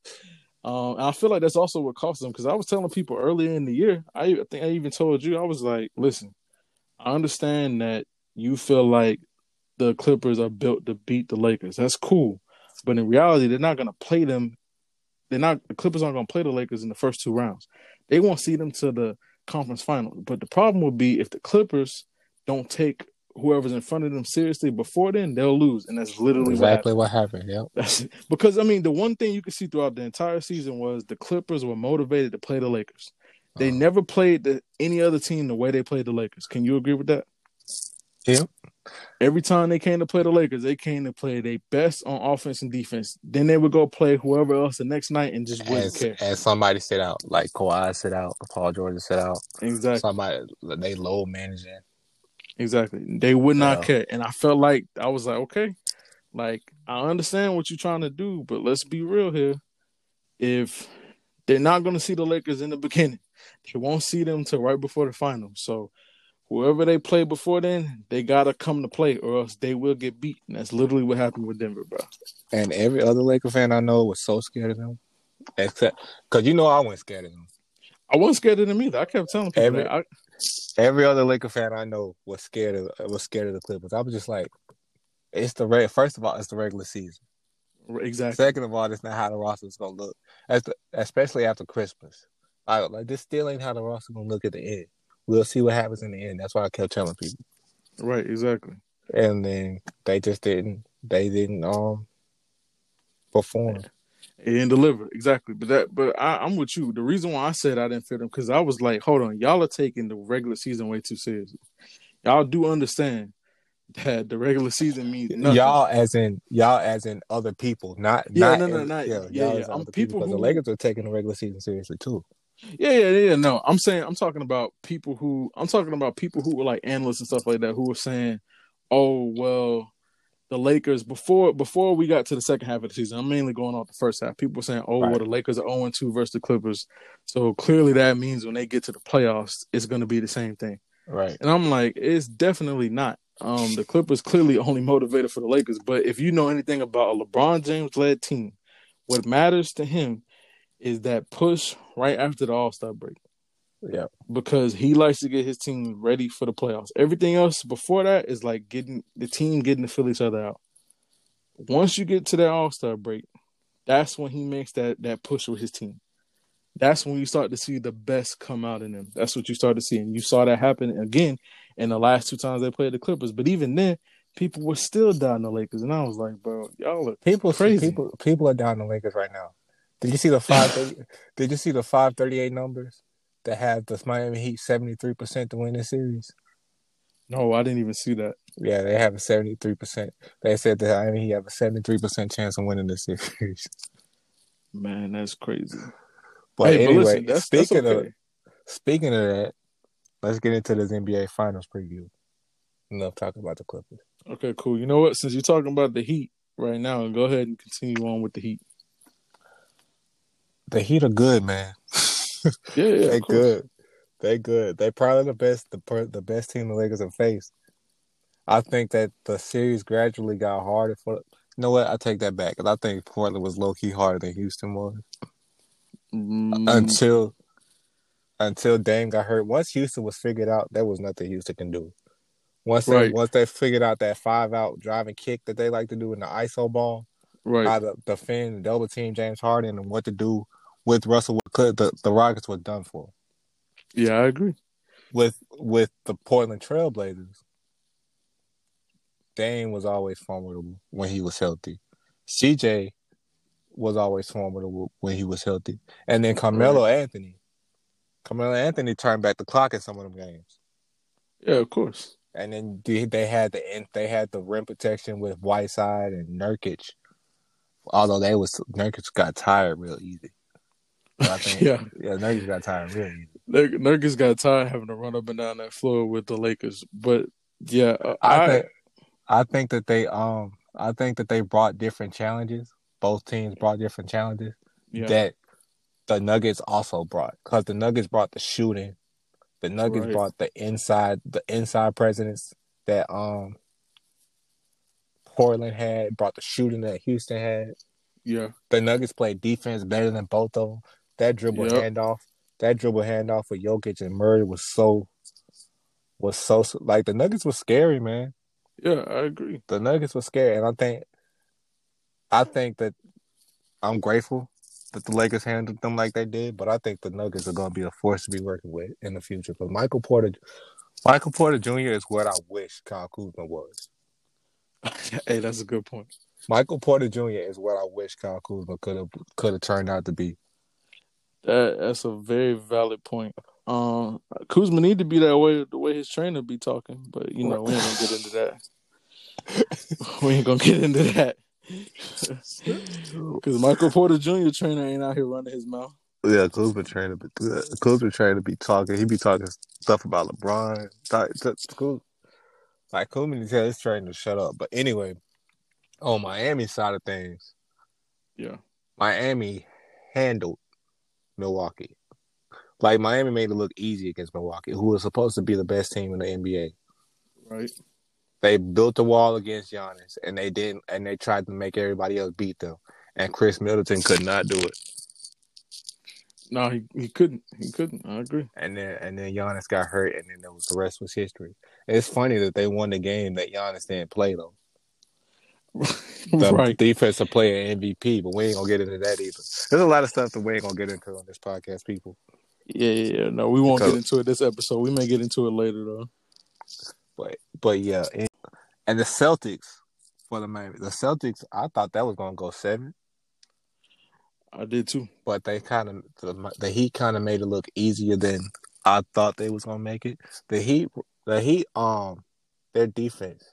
S1: Um, and I feel like that's also what cost them because I was telling people earlier in the year. I, I think I even told you I was like, listen, I understand that you feel like the Clippers are built to beat the Lakers. That's cool, but in reality, they're not going to play them. They're not. The Clippers aren't going to play the Lakers in the first two rounds. They won't see them to the conference finals. But the problem will be if the Clippers don't take whoever's in front of them seriously before then, they'll lose, and that's literally what happened.
S2: exactly what happened. Yep.
S1: That's <laughs> because I mean the one thing you could see throughout the entire season was the Clippers were motivated to play the Lakers. They
S2: Uh-huh.
S1: never played the, any other team the way they played the Lakers. Can you agree with that?
S2: Yep.
S1: Every time they came to play the Lakers, they came to play their best on offense and defense. Then they would go play whoever else the next night and just wouldn't
S2: As,
S1: care.
S2: as somebody sit out, like Kawhi sit out, Paul George sit out,
S1: Exactly.
S2: somebody they low managing.
S1: Exactly. They would not
S2: Yeah.
S1: care. And I felt like I was like, okay, like I understand what you're trying to do, but let's be real here. If they're not going to see the Lakers in the beginning, they won't see them till right before the finals. So whoever they play before then, they got to come to play or else they will get beat. And that's literally what happened with Denver, bro.
S2: And every other Laker fan I know was so scared of them, except because you know I wasn't scared of them.
S1: I wasn't scared of them either. I kept telling people
S2: Every-
S1: that. I,
S2: Every other Laker fan I know was scared of was scared of the Clippers. I was just like, it's the re- first of all, it's the regular season.
S1: exactly.
S2: Second of all, that's not how the roster is gonna look, As the, especially after Christmas. I, like this still ain't how the roster gonna look at the end. We'll see what happens in the end. That's why I kept telling people.
S1: Right, exactly.
S2: And then they just didn't. They didn't um perform.
S1: Didn't deliver exactly, but that, but I, I'm with you. The reason why I said I didn't fit them because I was like, hold on, y'all are taking the regular season way too seriously. Y'all do understand <laughs> that the regular season means nothing.
S2: Y'all, as in y'all, as in other people, not
S1: Yeah,
S2: not
S1: no, no, not-
S2: yeah,
S1: yeah, yeah.
S2: other
S1: people
S2: because the Lakers are taking the regular season seriously too.
S1: Yeah, yeah, yeah. No, I'm saying I'm talking about people who I'm talking about people who were like analysts and stuff like that who were saying, "Oh, well, the Lakers before before we got to the second half of the season. I'm mainly going off the first half. People were saying, "Oh, well, the Lakers are 0 2 versus the Clippers." So clearly that means when they get to the playoffs, it's going to be the same thing.
S2: Right.
S1: And I'm like, it's definitely not. Um, the Clippers clearly only motivated for the Lakers. But if you know anything about a LeBron James led team, what matters to him is that push right after the All Star break
S2: Yeah.
S1: because he likes to get his team ready for the playoffs. Everything else before that is like getting the team getting to fill each other out. Once you get to that All Star break, that's when he makes that that push with his team. That's when you start to see the best come out in them. That's what you start to see, and you saw that happen again in the last two times they played the Clippers. But even then, people were still down the Lakers, and I was like, bro, y'all are
S2: People,
S1: Crazy.
S2: people, people are down the Lakers right now. Did you see the five? <laughs> did you see the five thirty eight numbers that have the Miami Heat seventy three percent to win this series?
S1: no, I didn't even see that.
S2: Yeah, they have a seventy three percent. They said that Miami Heat have a seventy three percent chance of winning this series. <laughs>
S1: Man, that's crazy.
S2: But
S1: hey,
S2: anyway,
S1: but listen, that's, that's
S2: speaking
S1: okay.
S2: of speaking of that, let's get into this NBA Finals preview. Enough talking about the Clippers.
S1: Okay, cool. You know what? Since you're talking about the Heat right now, go ahead and continue on with the Heat.
S2: The Heat are good, man.
S1: Yeah, yeah, <laughs>
S2: they good. They good. They probably the best the the best team the Lakers have faced. I think that the series gradually got harder for. You know what? I take that back. 'cause I think Portland was low key harder than Houston was
S1: Mm,
S2: until until Dame got hurt. Once Houston was figured out, there was nothing Houston can do. Once they
S1: Right.
S2: once they figured out that five out driving kick that they like to do in the ISO ball,
S1: right.
S2: how to defend double team James Harden and what to do with Russell, the the Rockets were done for.
S1: yeah, I agree.
S2: with with the Portland Trailblazers, Dame was always formidable when he was healthy. CJ was always formidable when he was healthy, and then Carmelo Anthony, Carmelo Anthony turned back the clock in some of them games.
S1: Yeah, of course.
S2: And then they they had the they had the rim protection with Whiteside and Nurkic. Although they was Nurkic got tired real easy. I <laughs> think,
S1: Yeah.
S2: yeah, Nurkic got tired real easy.
S1: Nur- Nurkic got tired having to run up and down that floor with the Lakers, but yeah, uh,
S2: I
S1: I,
S2: think I think that they um I think that they brought different challenges. Both teams brought different challenges
S1: yeah,
S2: that the Nuggets also brought because the Nuggets brought the shooting, The Nuggets
S1: Right.
S2: brought the inside the inside presence that um Portland had, brought the shooting that Houston had.
S1: Yeah.
S2: The Nuggets played defense better than both of them. That dribble
S1: Yep.
S2: handoff, that dribble handoff with Jokic and Murray was so was so like the Nuggets was scary, man.
S1: Yeah, I agree.
S2: The Nuggets was scary, and I think I think that I'm grateful that the Lakers handled them like they did, but I think the Nuggets are going to be a force to be working with in the future. But Michael Porter, Michael Porter Jr. is what I wish Kyle Kuzma was. <laughs>
S1: hey, that's a good point.
S2: Michael Porter Jr. is what I wish Kyle Kuzma could have could have turned out to be.
S1: That that's a very valid point. Um, Kuzma need to be that way the way his trainer be talking, but you know we ain't gonna get into that. <laughs> we ain't gonna get into that <laughs> because Michael Porter Jr. trainer ain't out here running his mouth.
S2: Yeah, Kuzma to be Kuzma trying to be talking. He be talking stuff about LeBron. Like, Kuz- like Kuzma needs to tell his trainer to shut up. But anyway, on Miami side of things,
S1: Yeah,
S2: Miami handled Milwaukee. Like Miami made it look easy against Milwaukee, who was supposed to be the best team in the NBA.
S1: right.
S2: They built the wall against Giannis, and they didn't, and they tried to make everybody else beat them. And Khris Middleton could not do it.
S1: No, he, he couldn't. He couldn't. I agree.
S2: And then and then Giannis got hurt, and then it was the rest was history. It's funny that they won the game that Giannis didn't play though. <laughs> The
S1: right.
S2: defensive player MVP, but we ain't gonna get into that either. There's a lot of stuff that we ain't gonna get into on this podcast, people.
S1: Yeah, yeah, yeah. No, we won't
S2: Because-
S1: get into it this episode. We may get into it later though.
S2: But but yeah, and, and the Celtics for the Miami, the Celtics, I thought that was gonna go seven,
S1: I did too.
S2: but they kind of the, the Heat kind of made it look easier than I thought they was gonna make it. The Heat, the Heat, um, their defense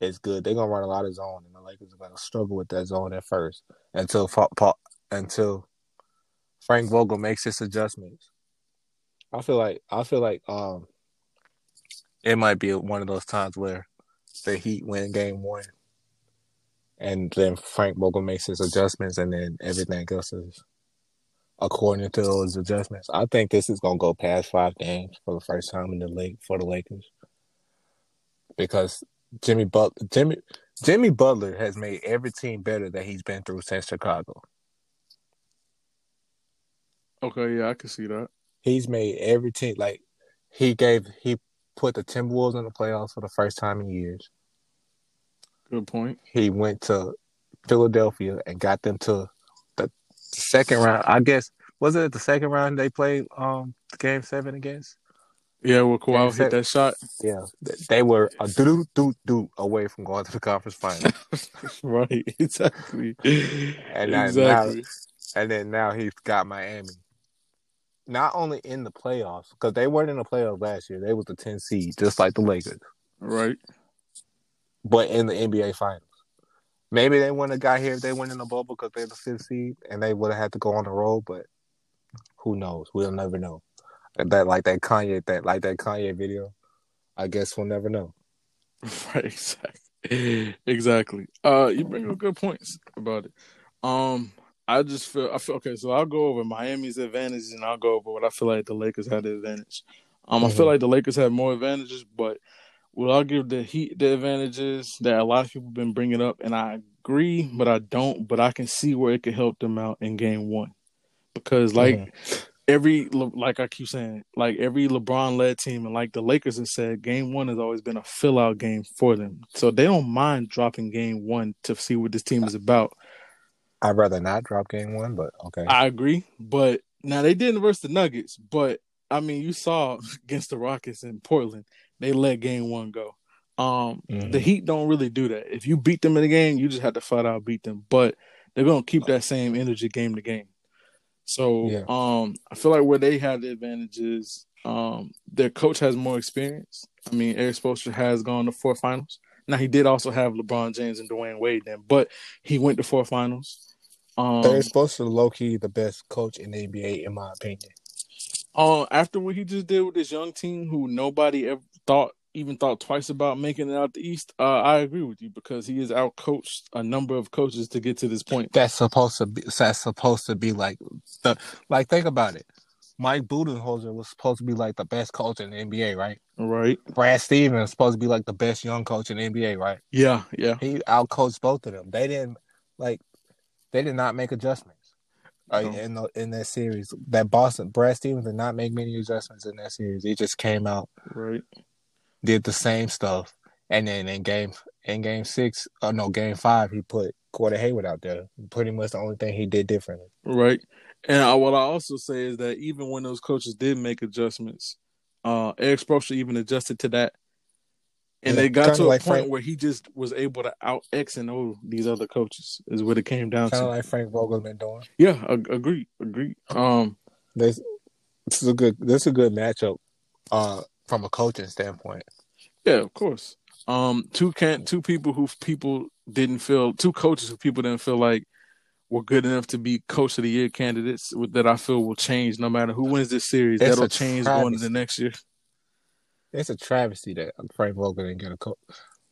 S2: is good. They're gonna run a lot of zone, and the Lakers are gonna struggle with that zone at first until Fa- Pa- until Frank Vogel makes his adjustments. I feel like I feel like um, it might be one of those times where the Heat win Game One, and then Frank Vogel makes his adjustments, and then everything else is according to those adjustments. I think this is gonna go past five games for the first time in the league for the Lakers because Jimmy But Jimmy Jimmy Butler has made every team better that he's been through since Chicago.
S1: Okay, yeah, I can see that.
S2: He's made every team like he gave he put the Timberwolves in the playoffs for the first time in years.
S1: Good point.
S2: He went to Philadelphia and got them to the second round. I guess was it the second round they played um game seven against?
S1: Yeah, well, Kawhi hit that shot.
S2: Yeah, they were a doo doo doo away from going to the conference final. <laughs>
S1: right, <laughs> exactly.
S2: And
S1: exactly.
S2: and then now he's got Miami. Not only in the playoffs, because they weren't in the playoffs last year. They was the 10 seed, just like the Lakers.
S1: right.
S2: But in the NBA finals. Maybe they wouldn't have got here if they went in the bubble because they're the fifth seed and they would have had to go on the road, but who knows? We'll never know. That like that Kanye that like that Kanye video. I guess we'll never know. <laughs>
S1: Right, exactly. Exactly. Uh you bring up good points about it. Um I just feel I feel okay, so I'll go over Miami's advantages and I'll go over what I feel like the Lakers had the advantage. Um I feel
S2: Mhm.
S1: like the Lakers had more advantages, but will I'll give the Heat the advantages that a lot of people have been bringing up and I agree, but I don't, but I can see where it could help them out in game 1. Because like
S2: Mhm.
S1: every like I keep saying, like every LeBron led team, and like the Lakers have said, game one has always been a fill out game for them. So they don't mind dropping game one to see what this team is about.
S2: I'd rather not drop game one, but okay.
S1: I agree, but now they didn't versus the Nuggets, but I mean, you saw <laughs> against the Rockets in Portland, they let game one go. Um,
S2: Mhm.
S1: the Heat don't really do that. If you beat them in the game, you just have to flat out beat them. But they're gonna keep that same energy game to game. So
S2: Yeah.
S1: um, I feel like where they have the advantage is um, their coach has more experience. I mean, Erik Spoelstra has gone to four finals. Now he did also have LeBron James and Dwyane Wade then, but he went to four finals. Um,
S2: supposed to low key the best coach in the NBA, in my opinion.
S1: uh, after what he just did with this young team, who nobody ever thought even thought twice about making it out the East, uh, I agree with you because he has outcoached a number of coaches to get to this point.
S2: That's supposed to be. That's supposed to be like the like. Think about it. Mike Budenholzer was supposed to be like the best coach in the NBA, right?
S1: Right.
S2: Brad Stevens was supposed to be like the best young coach in the NBA, right?
S1: Yeah, yeah.
S2: He outcoached both of them. They didn't like they did not make adjustments. Right,
S1: No.
S2: in the, in that series, that Boston Brad Stevens did not make many adjustments in that series. He just came out,
S1: Right.
S2: Did the same stuff, and then in game in game six, oh no, game five, he put Gordon Hayward out there. Pretty much the only thing he did differently.
S1: Right. And I, what I also say is that even when those coaches did make adjustments, uh, Erik Spoelstra even adjusted to that, and
S2: Yeah,
S1: they got to a
S2: like
S1: point
S2: Frank-
S1: where he just was able to out X and O these other coaches. Is what it came down
S2: Kind
S1: to.
S2: of like Frank Vogel's been doing.
S1: yeah, ag- agree, agree. Um,
S2: This this is a good this is a good matchup, uh, from a coaching standpoint.
S1: yeah, of course. Um, two can two people who people didn't feel two coaches who people didn't feel like were good enough to be coach of the year candidates with- that I feel will change no matter who wins this series.
S2: It's
S1: That'll change going into
S2: travesty.
S1: next year.
S2: It's a travesty that Frank Vogel didn't get a coach.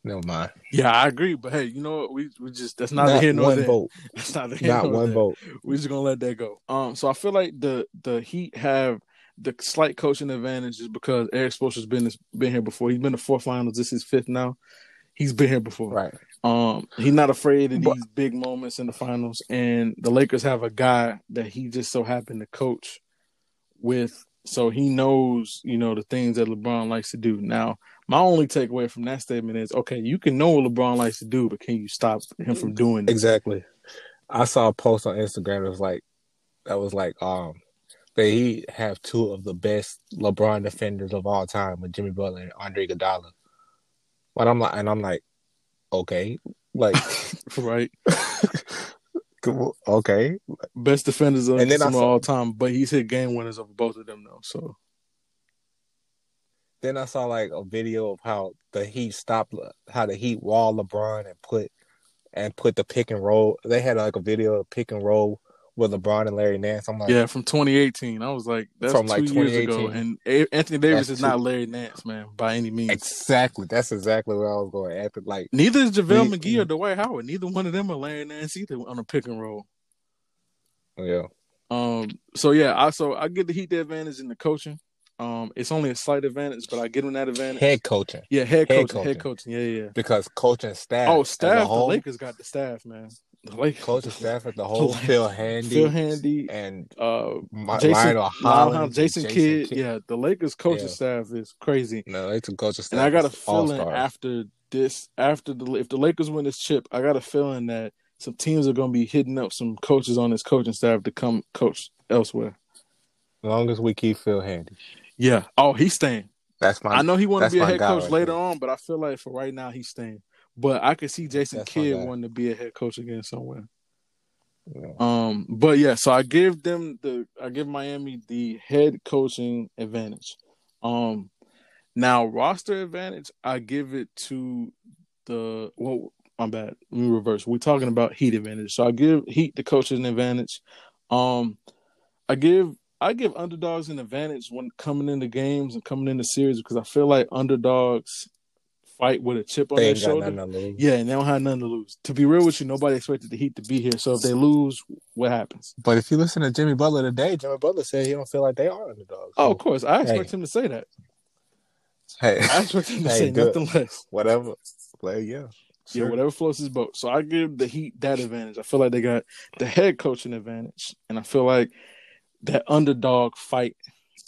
S2: Never mind.
S1: Yeah, I agree. But hey, you know what? We we just that's not,
S2: Not
S1: here nor
S2: one
S1: there.
S2: vote. <laughs>
S1: That's not here
S2: Not one
S1: there.
S2: vote.
S1: We're just gonna let that go. Um, so I feel like the the Heat have the slight coaching advantage is because Erik Spoelstra's been been here before. He's been to four finals. This is his fifth now. He's been here before.
S2: Right.
S1: Um, he's not afraid of
S2: But-
S1: these big moments in the finals, and the Lakers have a guy that he just so happened to coach with, so he knows, you know, the things that LeBron likes to do. Now, my only takeaway from that statement is, okay, you can know what LeBron likes to do, but can you stop him from doing it?
S2: Exactly. I saw a post on Instagram that was like that was like um they he have two of the best LeBron defenders of all time with Jimmy Butler and Andre Iguodala. But I'm like and I'm like, okay. Like <laughs>
S1: right? <laughs>
S2: okay.
S1: Best defenders of,
S2: And then I saw-
S1: all time, but he's hit game winners over both of them though. So
S2: Then I saw like a video of how the Heat stopped how the Heat wall LeBron and put and put the pick and roll. They had like a video of pick and roll with LeBron and Larry Nance. I'm like,
S1: yeah, from 2018, I was like, that's
S2: From,
S1: two
S2: like,
S1: years ago, and Anthony Davis is not Larry Nance, man, by any means.
S2: exactly. That's exactly where I was going after. Like,
S1: Neither is JaVale McGee or Dwight Howard. Neither one of them are Larry Nance either on a pick and roll.
S2: yeah,
S1: Um, so yeah, I so I get the Heat the advantage in the coaching. Um, it's only a slight advantage, but I get them that advantage.
S2: head coaching
S1: yeah, head,
S2: head
S1: coaching, head coaching. Yeah, yeah.
S2: because coaching staff.
S1: Oh, staff. The
S2: whole,
S1: Lakers got the staff, man. The Lakers,
S2: coaching staff as the <laughs> whole. Phil Handy,
S1: Phil Handy,
S2: and
S1: uh,
S2: my,
S1: Jason,
S2: Hollins,
S1: Hollins, Jason, Kidd. Yeah, the Lakers coaching
S2: Yeah.
S1: staff is crazy.
S2: No, it's a coaching staff.
S1: And I got a feeling after this, after the if the Lakers win this chip, I got a feeling that some teams are going to be hitting up some coaches on this coaching staff to come coach elsewhere.
S2: as long as we keep Phil Handy.
S1: Yeah. Oh, he's staying.
S2: That's my.
S1: I know he want to be a head coach
S2: right
S1: later
S2: there.
S1: on, but I feel like for right now he's staying. But I could see Jason
S2: That's
S1: Kidd wanting to be a head coach again somewhere.
S2: Yeah.
S1: Um, but yeah, so I give them the I give Miami the head coaching advantage. Um, now roster advantage, I give it to the well, my bad. Let me reverse. We're talking about Heat advantage, so I give Heat the coaching advantage. Um, I give I give underdogs an advantage when coming into games and coming into series because I feel like underdogs fight with a chip on
S2: They
S1: their shoulder.
S2: nothing to lose.
S1: Yeah, and they don't have nothing to lose. To be real with you, nobody expected the Heat to be here. So if they lose, what happens?
S2: But if you listen to Jimmy Butler today, Jimmy Butler said he don't feel like they are underdogs.
S1: Oh, of course. I expect
S2: Hey.
S1: him to say that.
S2: hey,
S1: I expect him to
S2: Hey,
S1: say nothing less.
S2: whatever. Well, yeah.
S1: Yeah, whatever floats his boat. So I give the Heat that advantage. I feel like they got the head coaching advantage. And I feel like that underdog fight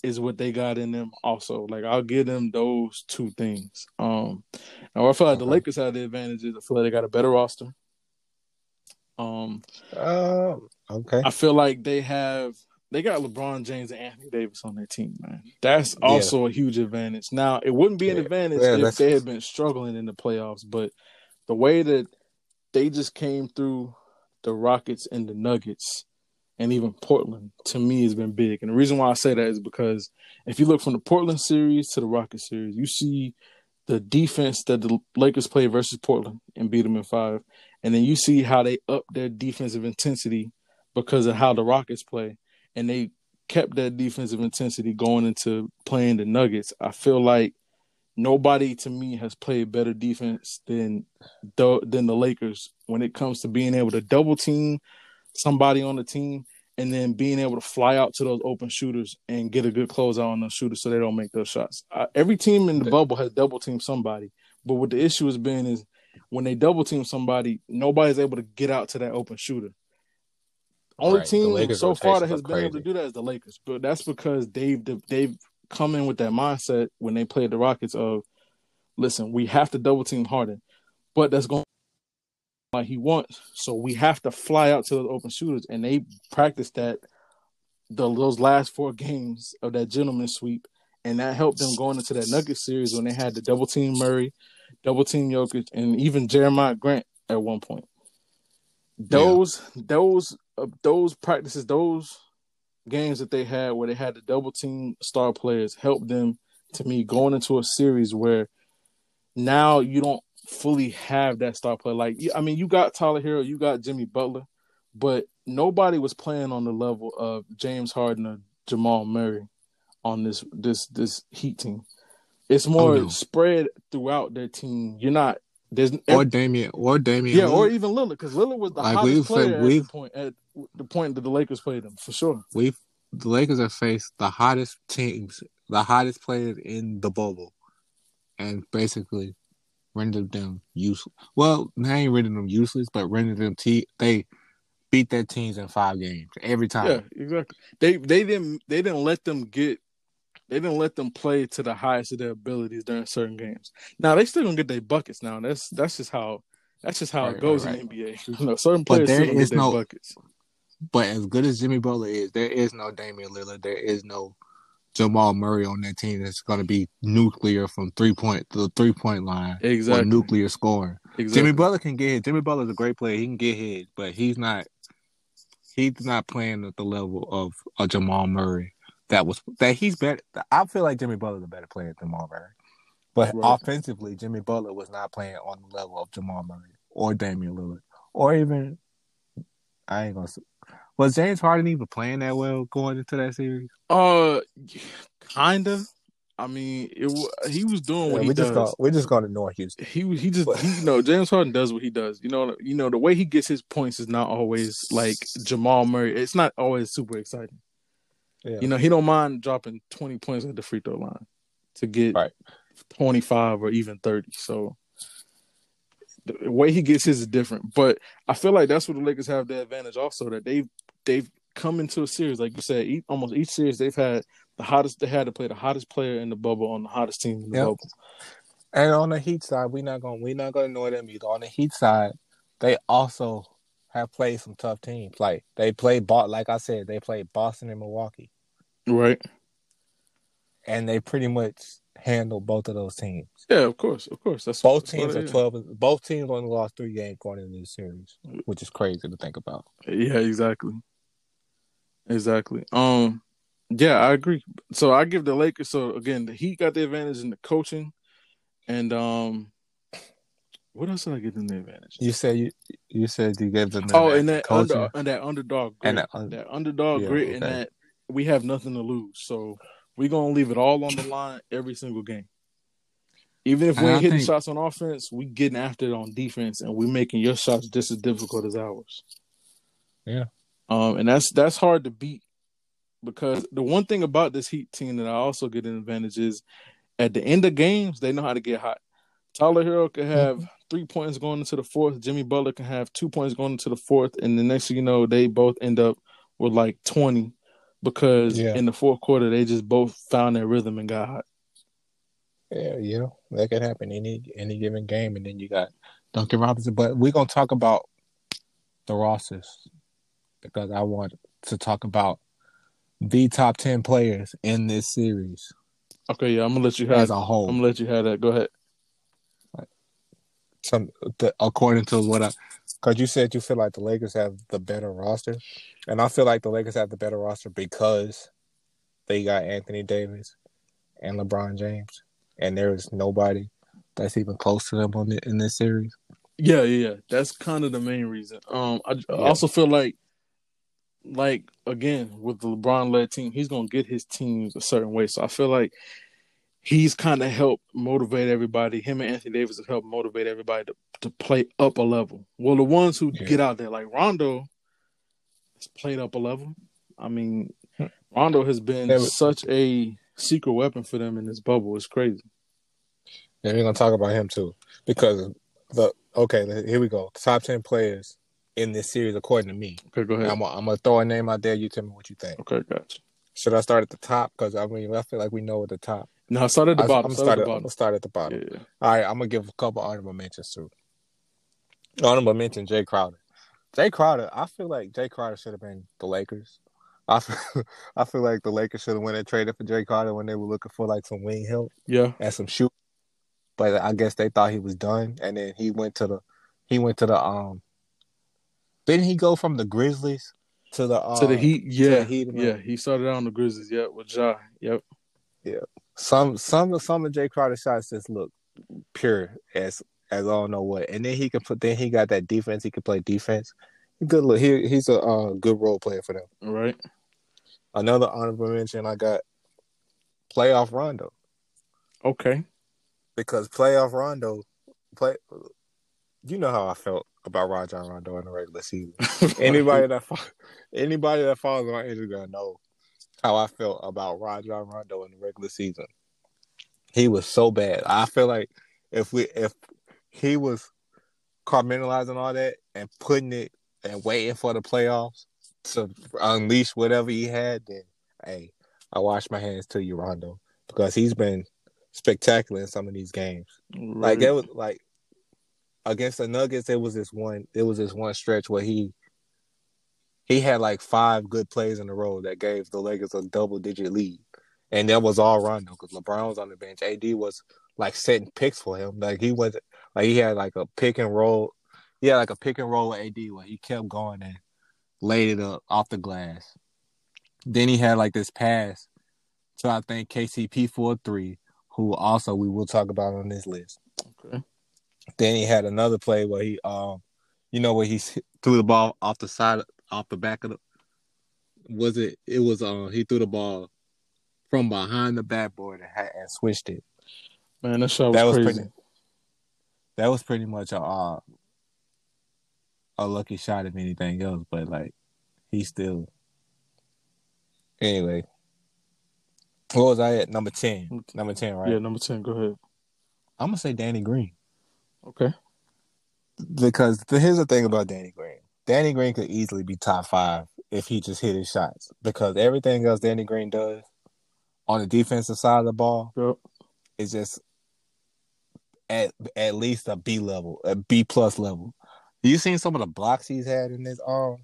S1: is what they got in them also. Like I'll give them those two things. Um now I feel like the Lakers have the advantages. I feel like they got a better roster. Um
S2: Um, okay.
S1: I feel like they have they got LeBron James and Anthony Davis on their team, man. That's also a huge advantage. Now, it wouldn't be an
S2: Yeah.
S1: advantage
S2: Yeah,
S1: if they had been struggling in the playoffs, but the way that they just came through the Rockets and the Nuggets and even Portland to me has been big. And the reason why I say that is because if you look from the Portland series to the Rockets series, you see the defense that the Lakers play versus Portland and beat them in five. And then you see how they up their defensive intensity because of how the Rockets play. And they kept that defensive intensity going into playing the Nuggets. I feel like nobody to me has played better defense than the, than the Lakers when it comes to being able to double team somebody on the team and then being able to fly out to those open shooters and get a good closeout on those shooters so they don't make those shots. Uh, every team in the bubble has double teamed somebody, but what the issue has been is when they double team somebody, nobody's able to get out to that open shooter. Only
S2: Right.
S1: Team so far that has been able to
S2: crazy.
S1: do that is the Lakers, but that's because they've they've come in with that mindset when they played the Rockets of, listen, we have to double team Harden, but that's going like he wants, so we have to fly out to those open shooters, and they practiced that the those last four games of that gentleman sweep, and that helped them going into that Nuggets series when they had the double team Murray, double team Jokic, and even Jeremiah Grant at one point. Those those uh, those practices, those games that they had where they had the double team star players helped them to me going into a series where now you don't fully have that star player. Like I mean, you got Tyler Herro, you got Jimmy Butler, but nobody was playing on the level of James Harden or Jamal Murray on this this this Heat team. It's oh, more
S2: Oh, no.
S1: spread throughout their team. You're not there's
S2: Or Damian, or Damian.
S1: yeah, or even Lillard because Lillard was the
S2: Like,
S1: hottest
S2: we've
S1: player at the point at the point that the Lakers played them for sure.
S2: we've the Lakers have faced the hottest teams, the hottest players in the bubble, and basically rendered them useless. Well, they ain't rendered them useless, but rendered them te- they beat their teams in five games every time.
S1: Yeah, exactly. They they didn't they didn't let them get they didn't let them play to the highest of their abilities during certain games. Now they still gonna get their buckets. Now that's that's just how that's just how
S2: Right,
S1: it goes
S2: right,
S1: in the NBA. You know, certain players still gonna get their buckets.
S2: But as good as Jimmy Butler is, there is no Damian Lillard. There is no Jamal Murray on that team that's going to be nuclear from three point the three point line or
S1: Exactly.
S2: nuclear scoring.
S1: exactly.
S2: Jimmy Butler can get his. Jimmy Butler's a great player. He can get his, but he's not. He's not playing at the level of a Jamal Murray. That was that he's better. I feel like Jimmy Butler's a better player than Jamal Murray, but
S1: Right.
S2: offensively, Jimmy Butler was not playing on the level of Jamal Murray or Damian Lillard or even. I ain't gonna. S- Was James Harden even playing that well going into that series?
S1: Uh, kinda. I mean, it wa- he was doing what he
S2: we
S1: does.
S2: just gonna we just gonna ignore Houston.
S1: he he just he, you know James Harden does what he does. You know you know the way he gets his points is not always like Jamal Murray. It's not always super exciting.
S2: Yeah.
S1: You know he don't mind dropping twenty points at the free throw line to get
S2: Right.
S1: twenty five or even thirty. So the way he gets his is different. But I feel like that's where the Lakers have the advantage also that they've they've come into a series like you said. Each, almost each series they've had the hottest. They had to play the hottest player in the bubble on the hottest team in the
S2: Yep.
S1: bubble.
S2: And on the Heat side, we're not gonna we not gonna ignore them either. On the Heat side, they also have played some tough teams. Like they played like I said, they played Boston and Milwaukee,
S1: Right.
S2: and they pretty much handled both of those teams.
S1: Yeah, of course, of course. That's
S2: Both teams are
S1: is.
S2: twelve. Both teams only lost three games going into this series, which is crazy to think about.
S1: Yeah, exactly. Exactly. Um, yeah, I agree. So I give the Lakers. So again, the Heat got the advantage in the coaching, and um, what else did I give them the advantage?
S2: You said you you said you gave them the
S1: oh, and that
S2: coaching.
S1: under and that underdog grit,
S2: And
S1: that,
S2: that
S1: underdog
S2: Yeah,
S1: grit, and that we have nothing to lose. So we're gonna leave it all on the line every single game. Even if we
S2: And I
S1: ain't hitting
S2: think-
S1: shots on offense, we getting after it on defense, and we're making your shots just as difficult as ours.
S2: Yeah.
S1: Um, and that's that's hard to beat because the one thing about this Heat team that I also get an advantage is at the end of games they know how to get hot. Tyler Herro could have
S2: Mm-hmm.
S1: three points going into the fourth. Jimmy Butler can have two points going into the fourth, and the next thing you know, they both end up with like twenty because
S2: Yeah.
S1: in the fourth quarter they just both found their rhythm and got hot.
S2: Yeah, yeah, that could happen any any given game, and then you got Duncan Robinson. But we're gonna talk about the rosters because I want to talk about the top ten players in this series
S1: Okay, yeah, I'm gonna let you have.
S2: as a
S1: I'm gonna let you have that. Go ahead.
S2: Some the, according to what I, because you said you feel like the Lakers have the better roster, and I feel like the Lakers have the better roster because they got Anthony Davis and LeBron James, and there is nobody that's even close to them on the, in this series.
S1: Yeah, yeah, yeah. That's kind of the main reason. Um, I, I
S2: Yeah.
S1: also feel like, like again with the LeBron led team, he's gonna get his teams a certain way. So I feel like he's kind of helped motivate everybody. Him and Anthony Davis have helped motivate everybody to, to play up a level. Well, the ones who
S2: Yeah.
S1: get out there, like Rondo, has played up a level. I mean, Rondo has been such a secret weapon for them in this bubble. It's crazy.
S2: And we're gonna talk about him too, because the okay, here we go. Top ten players in this series, according to me.
S1: Okay, go ahead.
S2: I'm, gonna- I'm throw a name out there. You tell me what you think.
S1: okay, gotcha.
S2: Should I start at the top? Because I mean, I feel like we know at the top.
S1: No, start at the
S2: I,
S1: bottom.
S2: am
S1: Start
S2: start
S1: at the bottom.
S2: I'm start at the bottom.
S1: Yeah, yeah.
S2: All right, I'm gonna give a couple honorable mentions too. Honorable mention: Jae Crowder. Jae Crowder. I feel like Jae Crowder should have been the Lakers. I feel, <laughs> I feel like the Lakers should have went and traded for Jae Crowder when they were looking for like some wing help
S1: Yeah,
S2: and some shoot. But I guess they thought he was done, and then he went to the he went to the um. Didn't he go from the Grizzlies to the uh,
S1: to the Heat. Yeah,
S2: the Heat,
S1: yeah. He started out on the Grizzlies. Yeah, with Ja. Yep. Yeah.
S2: Some some some of Jae Crowder shots just look pure as as I don't know what, and then he can put then he got that defense. He can play defense. Good look. He he's a uh, good role player for them.
S1: All right.
S2: Another honorable mention I got playoff Rondo
S1: Okay.
S2: because playoff Rondo play. You know how I felt about Rajon Rondo in the regular season. <laughs> anybody that fo- anybody that follows my Instagram know how I felt about Rajon Rondo in the regular season. He was so bad. I feel like if we if he was compartmentalizing all that and putting it and waiting for the playoffs to unleash whatever he had, then hey, I wash my hands to you, Rondo, because he's been spectacular in some of these games. Like it was like against the Nuggets, it was this one. It was this one stretch where he he had like five good plays in a row that gave the Lakers a double digit lead, and that was all Rondo because LeBron was on the bench. AD was like setting picks for him. Like he was like he had like a pick and roll. He had like a pick and roll with AD where he kept going and laid it up off the glass. Then he had like this pass to I think KCP for a three, who also we will talk about on this list.
S1: Okay.
S2: Then he had another play where he, um, you know, where he threw the ball off the side, off the back of the. Was it? It was. Uh, he threw the ball from behind the backboard and, and switched it.
S1: Man, that shot was,
S2: That was
S1: crazy.
S2: pretty. That was pretty much a uh, a lucky shot, if anything else. But like, he still. Anyway, what was I at? Number ten. Number ten, right?
S1: Yeah, number ten. Go ahead.
S2: I'm gonna say Danny Green.
S1: Okay.
S2: because the, here's the thing about Danny Green. Danny Green could easily be top five if he just hit his shots because everything else Danny Green does on the defensive side of the ball
S1: Yep.
S2: is just at at least a B level, a B plus level. You seen some of the blocks he's had in this um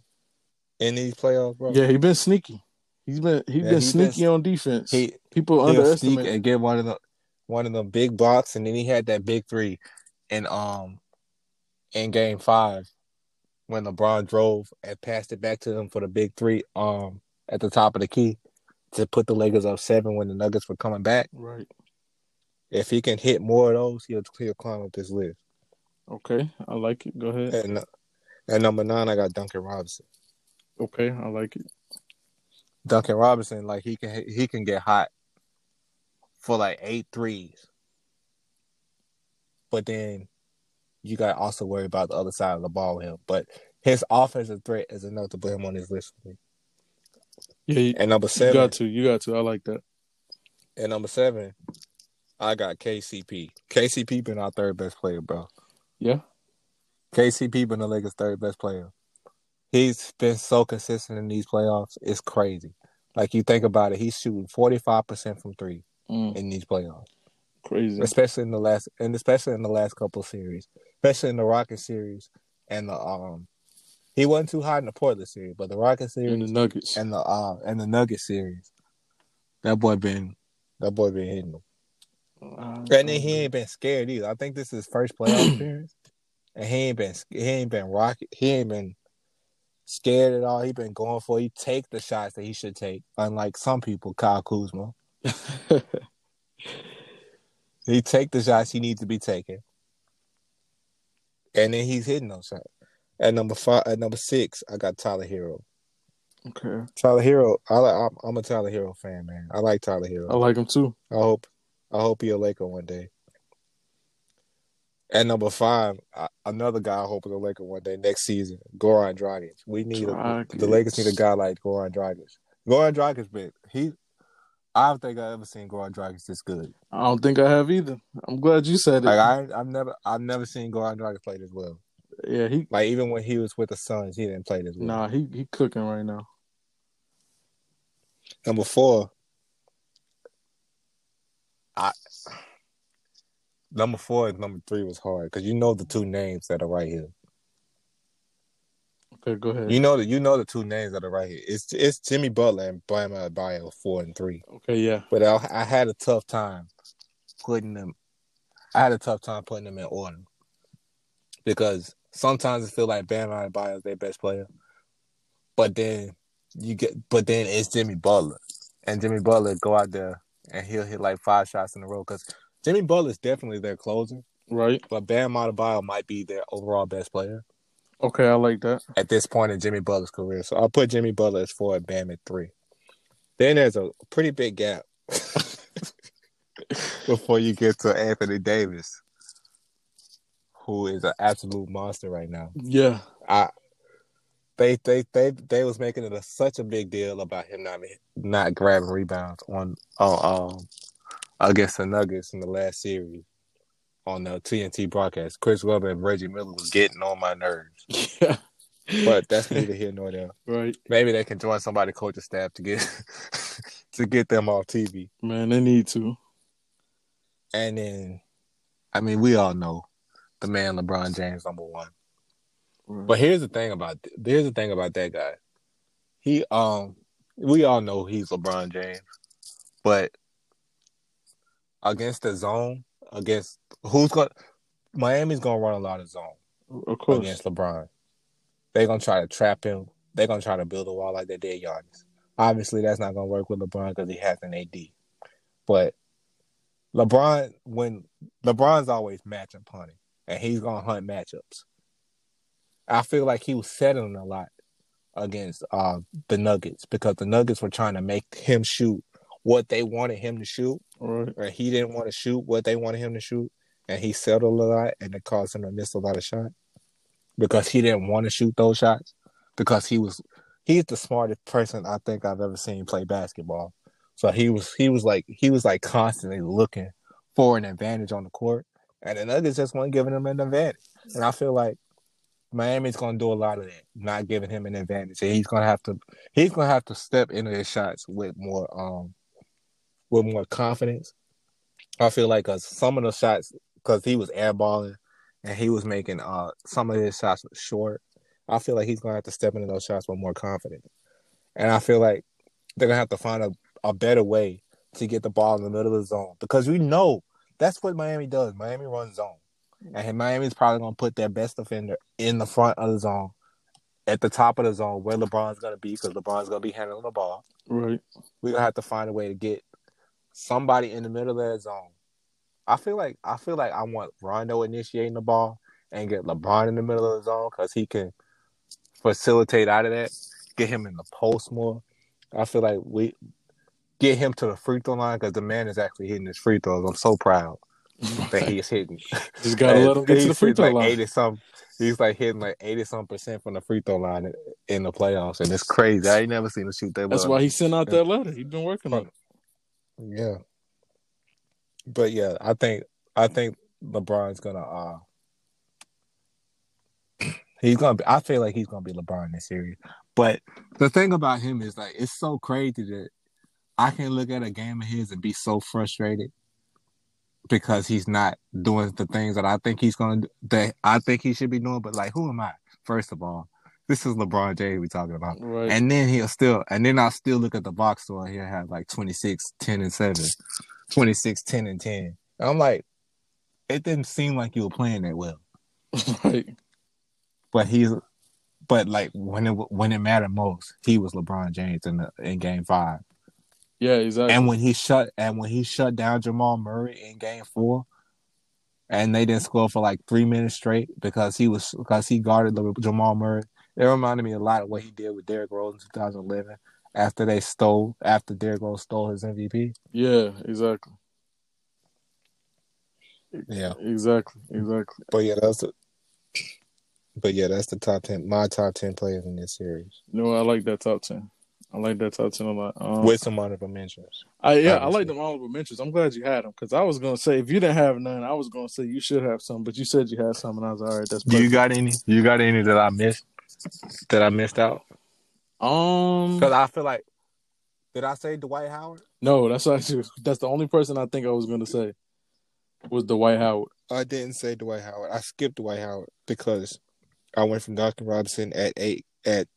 S2: in these playoffs, bro?
S1: Yeah, he's been sneaky. He's been he's
S2: Yeah,
S1: been
S2: he been-
S1: sneaky on defense.
S2: He
S1: People underestimate.
S2: and get one of the one of them big blocks, and then he had that big three, in um, in Game Five, when LeBron drove and passed it back to him for the big three, um, at the top of the key, to put the Lakers up seven when the Nuggets were coming back.
S1: Right.
S2: If he can hit more of those, he'll he'll climb up this list.
S1: Okay. I like it. Go ahead.
S2: And at number nine, I got Duncan Robinson.
S1: Okay. I like it.
S2: Duncan Robinson, like he can he can get hot for like eight threes. But then you got to also worry about the other side of the ball with him. But his offensive threat is enough to put him on his list for me.
S1: Yeah, you,
S2: And number seven, you
S1: got to. You got to. I like that.
S2: and number seven, I got KCP. KCP been our third best player, bro.
S1: Yeah.
S2: KCP been the Lakers' third best player. He's been so consistent in these playoffs. It's crazy. Like you think about it, he's shooting forty five percent from three
S1: Mm,
S2: in these playoffs.
S1: Crazy.
S2: especially in the last and especially in the last couple series, especially in the Rocket series and the um. He wasn't too hot in the Portland series, but the Rocket
S1: And
S2: series
S1: the Nuggets.
S2: and the uh and the Nugget series, that boy been that boy been hitting them.
S1: Uh,
S2: And then he ain't been scared either. I think this is his first playoff <clears throat> appearance, and he ain't been he ain't been rocket he ain't been scared at all. He been going for. it. He take the shots that he should take, unlike some people. Kyle Kuzma, <laughs> he take the shots he needs to be taking, and then he's hitting those shots. At number five, at number six, I got Tyler Herro.
S1: okay.
S2: Tyler Herro, I like, I'm, I'm a Tyler Herro fan, man. I like Tyler Herro.
S1: I like him too.
S2: I hope I hope he a Laker one day. At number five, another guy I hope is a Laker one day next season, Goran Dragic. We need a, the Lakers need a guy like Goran Dragic. Goran Dragic, been he. I don't think I ever seen Goran Dragic this good.
S1: I don't think I have either. I'm glad you said it.
S2: Like I, I've never, I've never seen Goran Dragic play this well.
S1: yeah, he
S2: Like even when he was with the Suns, he didn't play this well.
S1: nah, he he cooking right now.
S2: Number four, I number four and number three was hard because you know the two names that are right here.
S1: Okay, go ahead.
S2: You know that you know the two names that are right here. It's it's Jimmy Butler and Bam Adebayo four and three.
S1: okay, yeah.
S2: But I, I had a tough time putting them. I had a tough time putting them in order because sometimes I feel like Bam Adebayo is their best player, but then you get, but then it's Jimmy Butler, and Jimmy Butler go out there and he'll hit like five shots in a row because Jimmy Butler is definitely their closer,
S1: Right.
S2: but Bam Adebayo might be their overall best player
S1: Okay, I like that.
S2: at this point in Jimmy Butler's career. So I'll put Jimmy Butler as four, Bam at three. Then there's a pretty big gap <laughs> before you get to Anthony Davis, who is an absolute monster right now.
S1: Yeah.
S2: I they they they they was making it a, such a big deal about him not not grabbing rebounds on on um against the Nuggets in the last series on the TNT broadcast. Chris Webber and Reggie Miller was getting on my nerves, <laughs>
S1: Yeah.
S2: but that's neither here nor there. <laughs>
S1: right.
S2: Maybe they can join somebody coaching staff to get <laughs> to get them off TV.
S1: Man, they need to.
S2: And then, I mean, we all know the man LeBron James number one.
S1: Right.
S2: But here's the thing about here's the thing about that guy. He um we all know he's LeBron James, but against the zone, against who's going to Miami's gonna run a lot of zone
S1: of course.
S2: against LeBron. They're gonna try to trap him. They're gonna try to build a wall like they did Giannis. Obviously, that's not gonna work with LeBron because he has an AD. But LeBron, when LeBron's always matchup hunting, and he's gonna hunt matchups. I feel like he was settling a lot against uh, the Nuggets because the Nuggets were trying to make him shoot what they wanted him to shoot,
S1: Right.
S2: or he didn't want to shoot what they wanted him to shoot, and he settled a lot, and it caused him to miss a lot of shots because he didn't want to shoot those shots because he was he's the smartest person I think I've ever seen play basketball. So he was he was like he was like constantly looking for an advantage on the court, and the Nuggets just weren't giving him an advantage. And I feel like Miami's gonna do a lot of that, not giving him an advantage, and he's gonna have to he's gonna have to step into his shots with more um with more confidence. I feel like uh, some of the shots because he was airballing and he was making uh some of his shots short. I feel like he's gonna have to step into those shots with more confidence, and I feel like they're gonna have to find a, a better way to get the ball in the middle of the zone because we know that's what Miami does. Miami runs zone, and Miami's probably gonna put their best defender in the front of the zone, at the top of the zone where LeBron's gonna be because LeBron's gonna be handling the ball.
S1: Right.
S2: We're gonna have to find a way to get somebody in the middle of that zone. I feel like I feel like I want Rondo initiating the ball and get LeBron in the middle of the zone because he can facilitate out of that, get him in the post more. I feel like we get him to the free throw line because the man is actually hitting his free throws. I'm so proud <laughs> that he's hitting.
S1: Just gotta <laughs> let him get to the
S2: He's
S1: free throw
S2: like
S1: line.
S2: Eighty some. He's like hitting like eighty some percent from the free throw line in- in the playoffs, and it's crazy. I ain't never seen him shoot that.
S1: That's
S2: well.
S1: why he sent out that letter. He's been working on it.
S2: Yeah. But yeah, I think I think LeBron's gonna uh <clears throat> he's gonna be I feel like he's gonna be LeBron this series. But the thing about him is like it's so crazy that I can look at a game of his and be so frustrated because he's not doing the things that I think he's gonna do, that I think he should be doing. But like who am I? First of all, this is LeBron James we talking about.
S1: Right.
S2: And then he'll still, and then I'll still look at the box score and he'll have like 26, 10, and 7, 26, 10, and 10. And I'm like, it didn't seem like you were playing that well. <laughs>
S1: right.
S2: But he's, but like when it when it mattered most, he was LeBron James in the in Game Five.
S1: Yeah, exactly.
S2: And when he shut and when he shut down Jamal Murray in Game Four, and they didn't score for like three minutes straight because he was because he guarded the, Jamal Murray. It reminded me a lot of what he did with Derrick Rose in 2011 after they stole after Derrick Rose stole his MVP.
S1: yeah, exactly.
S2: Yeah,
S1: Exactly. Exactly.
S2: but yeah, that's the, but yeah, that's the top ten. My top ten players in this series.
S1: No, I like that top ten. I like that top ten a lot. Um,
S2: with some honorable mentions.
S1: I, yeah, I
S2: obviously.
S1: like them honorable mentions. I'm glad you had them because I was gonna say if you didn't have none, I was gonna say you should have some, but you said you had some, and I was all right. That's
S2: Do you got any? You got any that I missed? That I missed out?
S1: um
S2: Because I feel like, did I say Dwight Howard?
S1: no, that's actually <laughs> that's the only person I think I was gonna say was Dwight Howard.
S2: I didn't say Dwight Howard. I skipped Dwight Howard because I went from Duncan Robinson at eight at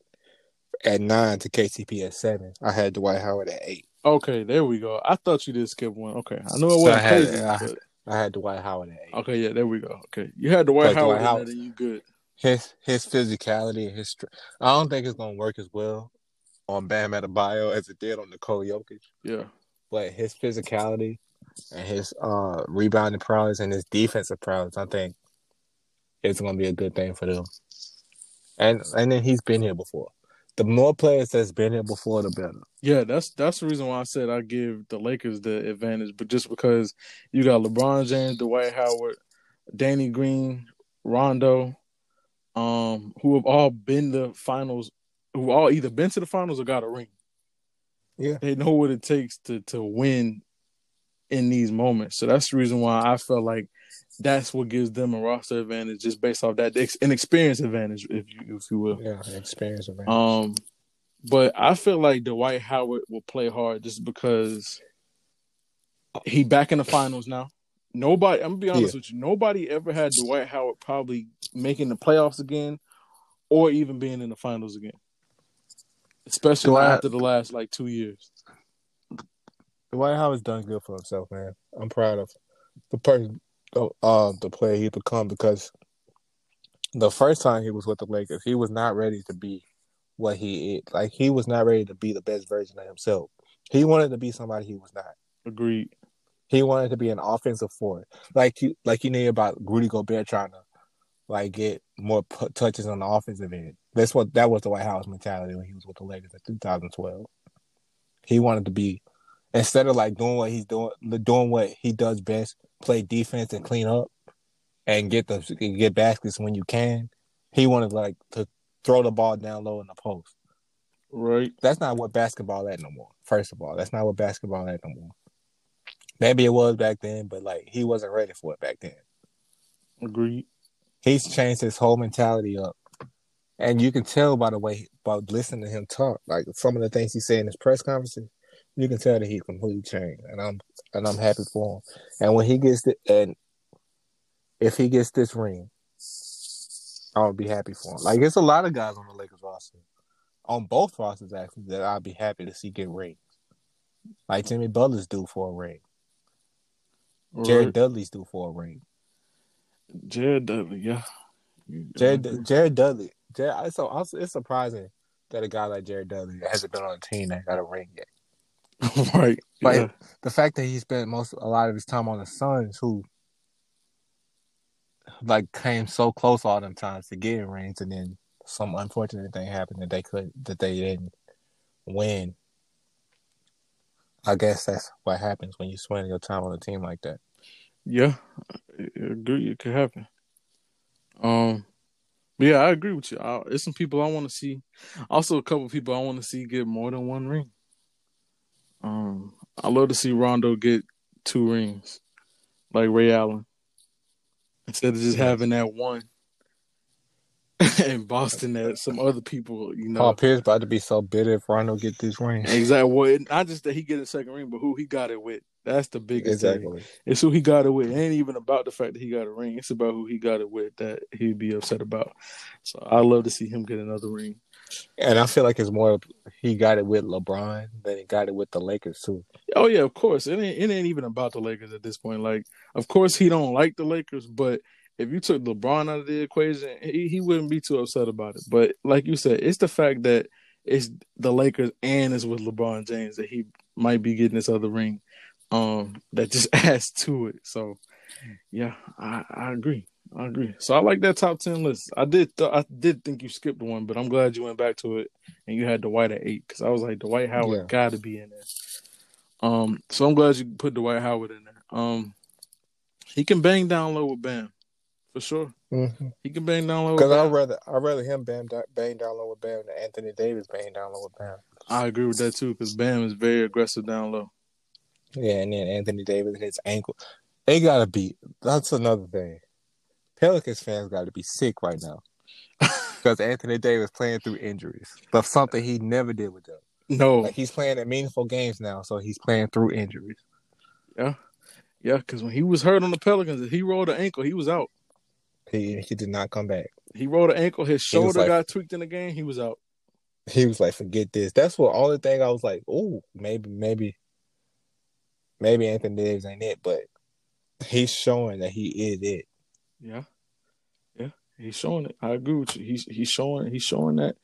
S2: at nine to KCP at seven. I had Dwight Howard at eight.
S1: Okay, there we go. I thought you did skip one. Okay, I know it wasn't
S2: I had-
S1: crazy,
S2: I-
S1: but
S2: I had Dwight Howard at eight.
S1: okay, yeah, there we go. Okay, you had Dwight
S2: But
S1: Howard
S2: Dwight Howard-
S1: you good.
S2: His his physicality his str- I don't think it's gonna work as well on Bam Adebayo as it did on Nikola Jokic.
S1: Yeah,
S2: But his physicality and his uh rebounding prowess and his defensive prowess, I think it's gonna be a good thing for them. And and then he's been here before. The more players that's been here before, the better.
S1: yeah. That's that's the reason why I said I give the Lakers the advantage, but just because you got LeBron James, Dwight Howard, Danny Green, Rondo, um, who have all been the finals, who all either been to the finals or got a ring.
S2: Yeah.
S1: they know what it takes to to win in these moments. So that's the reason why I felt like that's what gives them a roster advantage, just based off that an experience advantage, if you if you will.
S2: Yeah, experience of
S1: Um, but I feel like Dwight Howard will play hard just because he back in the finals now. Nobody, I'm gonna be honest with you. Nobody ever had Dwight Howard probably making the playoffs again, or even being in the finals again. Especially
S2: Dwight-
S1: after the last like two years.
S2: Dwight Howard's done good for himself, man. I'm proud of the person, uh, the player he become because the first time he was with the Lakers, he was not ready to be what he is. Like he was not ready to be the best version of himself. He wanted to be somebody he was not.
S1: Agreed.
S2: He wanted to be an offensive forward, like you, like you knew about Rudy Gobert trying to like get more touches on the offensive end. That's what that was the Dwight Howard mentality when he was with the Lakers in 2012. He wanted to be instead of like doing what he's doing, doing what he does best, play defense and clean up, and get the get baskets when you can. He wanted like to throw the ball down low in the post.
S1: Right.
S2: That's not what basketball at no more. First of all, that's not what basketball at no more. Maybe it was back then, but like he wasn't ready for it back then.
S1: Agreed.
S2: He's changed his whole mentality up, and you can tell by the way by listening to him talk. Like some of the things he said in his press conferences, you can tell that he completely changed, and I'm and I'm happy for him. And when he gets the and if he gets this ring, I'll be happy for him. Like it's a lot of guys on the Lakers roster, on both rosters actually, that I'd be happy to see get rings. Like Jimmy Butler's due for a ring. Jared
S1: Right.
S2: Dudley's due for a ring.
S1: Jared Dudley, yeah.
S2: Jared Jared Dudley. Jared, it's, so, it's surprising that a guy like Jared Dudley hasn't been on a team that got a ring yet. <laughs>
S1: right.
S2: Like
S1: yeah.
S2: the fact that he spent most a lot of his time on the Suns, who like came so close all them times to getting rings, and then some unfortunate thing happened that they could that they didn't win. I guess that's what happens when you spend your time on a team like that.
S1: Yeah, I agree. It could happen. Um, yeah, I agree with you. I, there's some people I want to see. Also, a couple people I want to see get more than one ring. Um, I love to see Rondo get two rings, like Ray Allen, instead of just having that one. <laughs> in Boston, that some other people, you know,
S2: Paul Pierce about to be so bitter if Rondo get this ring.
S1: exactly. Well, it- not just that he get a second ring, but who he got it with. That's the biggest thing.
S2: Exactly.
S1: It's who he got it with. It ain't even about the fact that he got a ring. It's about who he got it with that he'd be upset about. So I love to see him get another ring.
S2: And I feel like it's more he got it with LeBron than he got it with the Lakers too.
S1: Oh yeah, of course. It ain't it ain't even about the Lakers at this point. Like, of course he don't like the Lakers, but if you took LeBron out of the equation, he, he wouldn't be too upset about it. But like you said, it's the fact that it's the Lakers and it's with LeBron James that he might be getting this other ring. Um, that just <laughs> adds to it. So yeah, I, I agree. I agree. So I like that top ten list. I did th- I did think you skipped one, but I'm glad you went back to it and you had Dwight at eight because I was like Dwight Howard
S2: Yeah.
S1: got to be in there. Um, so I'm glad you put Dwight Howard in there. Um, he can bang down low with Bam for sure.
S2: Mm-hmm.
S1: He can bang down low.
S2: Because I'd rather I'd rather him bang, bang down low with Bam than Anthony Davis bang down low with Bam.
S1: I agree with that too because Bam is very aggressive down low.
S2: Yeah, and then Anthony Davis and his ankle. They gotta be. That's another thing. Pelicans fans got to be sick right now <laughs> because Anthony Davis playing through injuries, but something he never did with them.
S1: No,
S2: Like he's playing in meaningful games now, so he's playing through injuries.
S1: yeah, yeah. Because when he was hurt on the Pelicans, if he rolled an ankle, he was out.
S2: He he did not come back.
S1: He rolled an ankle, his shoulder
S2: like-
S1: got tweaked in the game. He was out.
S2: He was like, "Forget this." That's what only thing I was like, "Oh, maybe, maybe, maybe Anthony Davis ain't it," but he's showing that he is it.
S1: Yeah, yeah. He's showing it. I agree with you. He's he's showing he's showing that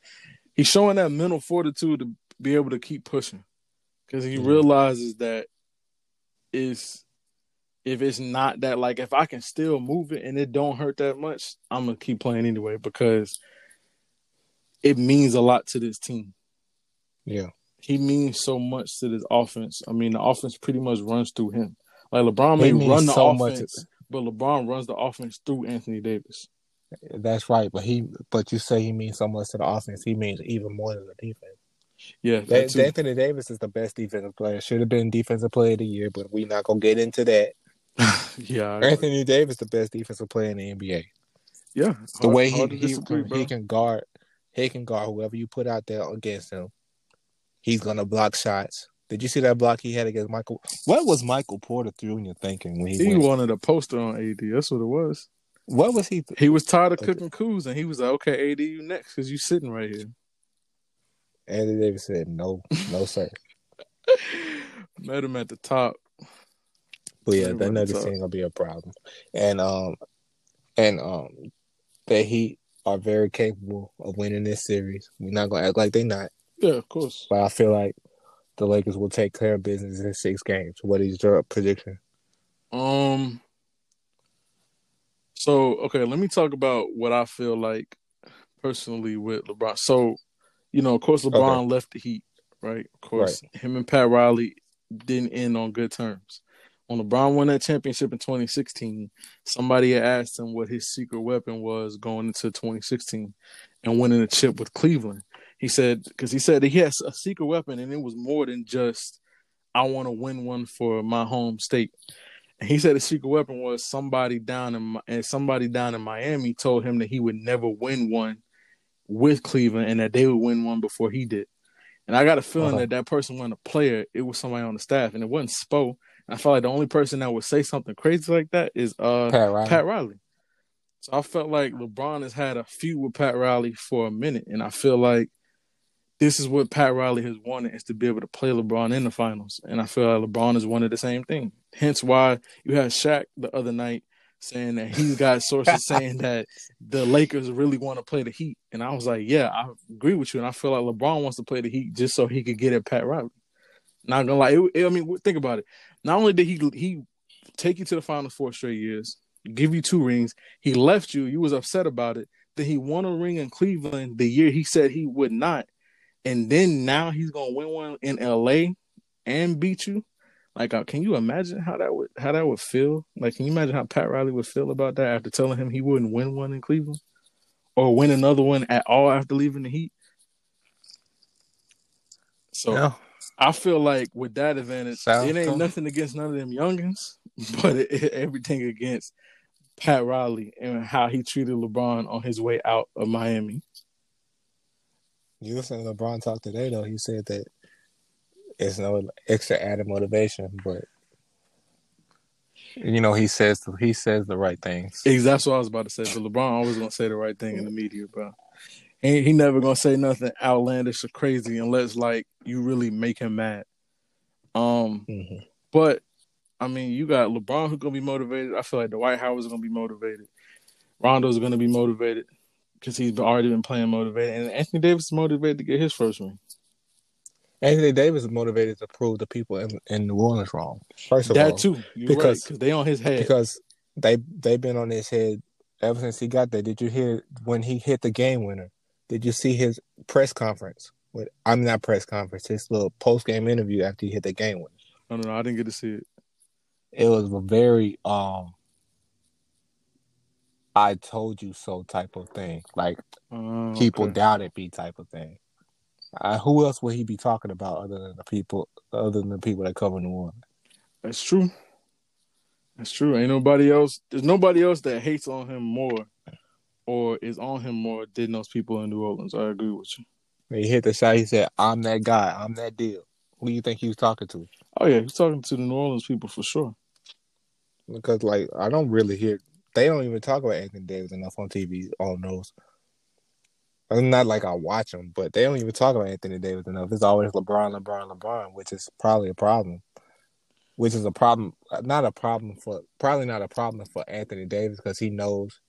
S1: he's showing that mental fortitude to be able to keep pushing because he
S2: Mhm.
S1: realizes that is if it's not that like if I can still move it and it don't hurt that much, I'm gonna keep playing anyway because it means a lot to this team.
S2: Yeah,
S1: He means so much to this offense. I mean, the offense pretty much runs through him. Like LeBron may run the
S2: so much.
S1: offense, but LeBron runs the offense through Anthony Davis.
S2: that's right. But he, but you say he means so much to the offense. He means even more to the defense.
S1: Yeah,
S2: that. Anthony Davis is the best defensive player. Should have been defensive player of the year, but we're not gonna get into that. <laughs>
S1: yeah,
S2: Anthony Davis, the best defensive player in the NBA.
S1: yeah.
S2: The
S1: Hard-
S2: way he
S1: hard
S2: he, can, he can guard, he can guard whoever you put out there against him. He's gonna block shots. Did you see that block he had against Michael? What was Michael Porter Jr. thinking when he,
S1: He
S2: went?
S1: wanted a poster on AD. That's what it was.
S2: What was he?
S1: He was tired of
S2: Okay.
S1: cooking coups, and he was like, "Okay, AD, you next because you sitting right here."
S2: Anthony Davis said, "No, no, sir." <laughs>
S1: Met him at the top.
S2: But yeah, that Nuggets team gonna be a problem, and um, and um, the Heat are very capable of winning this series. We're not gonna act like they're not,
S1: Yeah, of course.
S2: but I feel like the Lakers will take care of business in six games. What is your prediction?
S1: Um. So okay, let me talk about what I feel like personally with LeBron. So, you know, of course, LeBron left the Heat, right? Of course, him and Pat Riley didn't end on good terms. When LeBron won that championship in 2016, somebody had asked him what his secret weapon was going into 2016 and winning a chip with Cleveland. He said, because he said that he has a secret weapon and it was more than just, I want to win one for my home state. And he said the secret weapon was somebody down in and somebody down in Miami told him that he would never win one with Cleveland and that they would win one before he did. And I got a feeling
S2: Uh-huh.
S1: that that person wasn't a player; it was somebody on the staff, and it wasn't Spo. I felt like the only person that would say something crazy like that is uh
S2: Pat Riley.
S1: Pat Riley. So I felt like LeBron has had a feud with Pat Riley for a minute, and I feel like this is what Pat Riley has wanted is to be able to play LeBron in the finals. And I feel like LeBron has wanted the same thing. Hence why you had Shaq the other night saying that he's got sources <laughs> saying that the Lakers really want to play the Heat. And I was like, yeah, I agree with you. And I feel like LeBron wants to play the Heat just so he could get at Pat Riley. Not gonna lie, it, it- I mean, think about it. Not only did he he take you to the final four straight years, give you two rings, he left you. You was upset about it. Then he won a ring in Cleveland the year he said he would not, and then now he's gonna win one in L.A. and beat you. Like, uh, can you imagine how that would how that would feel? Like, can you imagine how Pat Riley would feel about that after telling him he wouldn't win one in Cleveland, or win another one at all after leaving the Heat? So. I feel like with that advantage,
S2: Sounds
S1: it ain't nothing against none of them youngins, <laughs> but it, it- everything against Pat Riley and how he treated LeBron on his way out of Miami.
S2: You listen to LeBron talk today, though. He said that it's no extra added motivation, but you know he says he says the right things.
S1: Ex- That's what I was about to say. But LeBron always gonna say the right thing in the media, bro. He, he never gonna say nothing outlandish or crazy unless like you really make him mad. Um,
S2: Mhm.
S1: But I mean, you got LeBron who's gonna be motivated. I feel like Dwight Howard's gonna be motivated. Rondo's gonna be motivated because he's already been playing motivated, and Anthony Davis is motivated to get his first ring.
S2: Anthony Davis is motivated to prove the people in, in New Orleans wrong. First of
S1: That
S2: all,
S1: too, you're
S2: because-
S1: right, because they on his head.
S2: because they they've been on his head ever since he got there. Did you hear when he hit the game winner? Did you see his press conference? With I'm not press conference. His little post game interview after he hit the game winner.
S1: no, no, no, I didn't get to see it.
S2: It was a very um. I told you so type of thing, like
S1: Uh,
S2: people
S1: okay.
S2: doubted me type of thing. Uh, who else would he be talking about other than the people, other than the people that cover New Orleans?
S1: That's true. That's true. Ain't nobody else. There's nobody else that hates on him more, or is on him more than those people in New Orleans. I agree with you.
S2: When he hit the shot, he said, "I'm that guy. I'm that deal." Who do you think he was talking to?
S1: Oh yeah, he's talking to the New Orleans people for sure.
S2: Because like I don't really hear they don't even talk about Anthony Davis enough on TV on those. I'm not like I watch them, but they don't even talk about Anthony Davis enough. It's always LeBron, LeBron, LeBron, which is probably a problem. Which is a problem, not a problem for probably not a problem for Anthony Davis because he knows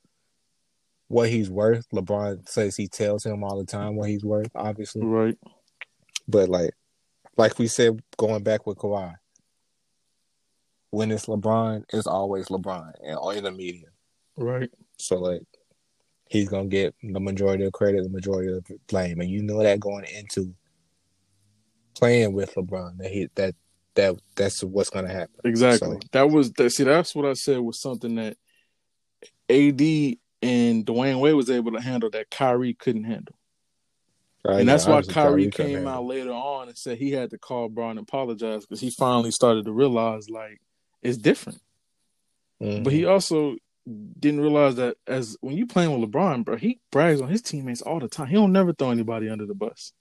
S2: what he's worth. LeBron says he tells him all the time what he's worth, obviously.
S1: Right.
S2: But like, like we said, going back with Kawhi, when it's LeBron, it's always LeBron and all in the media.
S1: Right.
S2: So like he's gonna get the majority of credit, the majority of the blame, and you know that going into playing with LeBron that he that that that's what's gonna happen.
S1: Exactly. So, that was that. See, that's what I said was something that AD and Dwyane Wade was able to handle that Kyrie couldn't handle. Right, and that's why Kyrie, came out later on and said he had to call Bron and apologize because he finally started to realize like it's different. Mm-hmm. But he also didn't realize that as when you playing with LeBron, bro, he brags on his teammates all the time. He don't never throw anybody under the bus.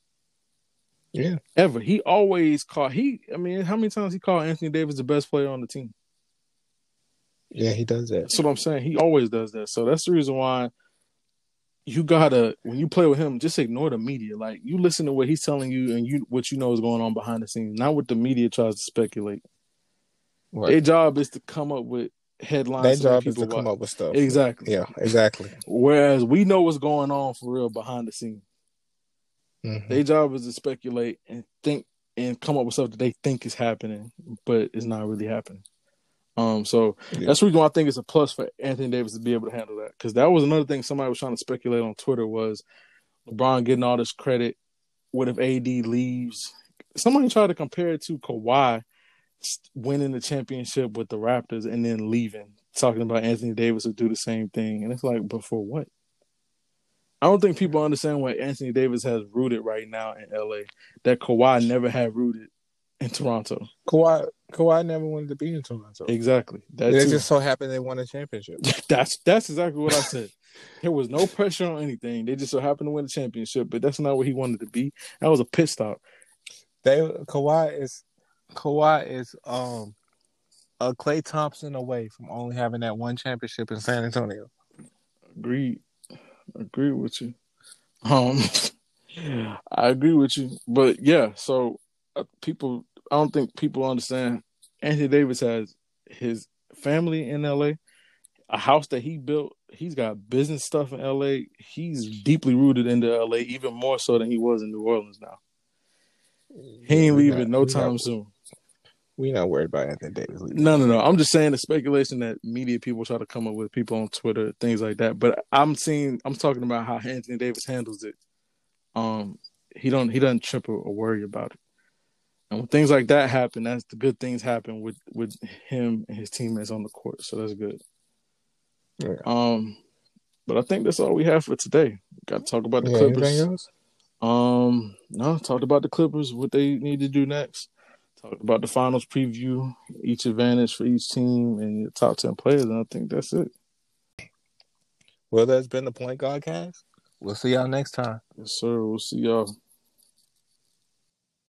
S2: Yeah.
S1: Ever. He always called he I mean, how many times he called Anthony Davis the best player on the team?
S2: Yeah, he does that.
S1: That's what I'm saying. He always does that. So that's the reason why you gotta when you play with him, just ignore the media. Like you listen to what he's telling you and you what you know is going on behind the scenes, not what the media tries to speculate. Right. Their job is to come up with headlines.
S2: Their job is to watch. come up with stuff.
S1: Exactly.
S2: Yeah, exactly.
S1: Whereas we know what's going on for real behind the scenes. Mm-hmm. Their job is to speculate and think and come up with stuff that they think is happening, but it's not really happening. Um, so yeah. that's the reason why I think it's a plus for Anthony Davis to be able to handle that. Because that was another thing somebody was trying to speculate on Twitter was LeBron getting all this credit. What if AD leaves? Somebody tried to compare it to Kawhi winning the championship with the Raptors and then leaving, talking about Anthony Davis would do the same thing. And it's like, but for what? I don't think people understand what Anthony Davis has rooted right now in LA that Kawhi never had rooted in Toronto.
S2: Kawhi Kawhi never wanted to be in Toronto.
S1: Exactly.
S2: That it just so happened they won a championship. <laughs>
S1: that's that's exactly what I said. there was no pressure on anything. They just so happened to win a championship, but that's not what he wanted to be. That was a pit stop.
S2: They Kawhi is Kawhi is um a Klay Thompson away from only having that one championship in San Antonio.
S1: Agreed. Agree with you. Um, <laughs> I agree with you, but yeah. So uh, people, I don't think people understand. Anthony Davis has his family in L.A., a house that he built. He's got business stuff in L.A. He's deeply rooted into L.A. even more so than he was in New Orleans. Now he ain't leaving no time soon.
S2: We not worried about Anthony Davis.
S1: No, no, no. I'm just saying the speculation that media people try to come up with, people on Twitter, things like that. But I'm seeing, I'm talking about how Anthony Davis handles it. Um, he don't, he doesn't trip or worry about it. And when things like that happen, that's the good things happen with with him and his teammates on the court. So that's good. Yeah. Um, but I think that's all we have for today. Got to talk about the yeah, Clippers. Um, no, talked about the Clippers, what they need to do next. Talked about the finals preview, each advantage for each team, and your top ten players, and I think that's it.
S2: Well, that's been the PointGodCast. We'll see y'all next time.
S1: Yes, sir. We'll see y'all.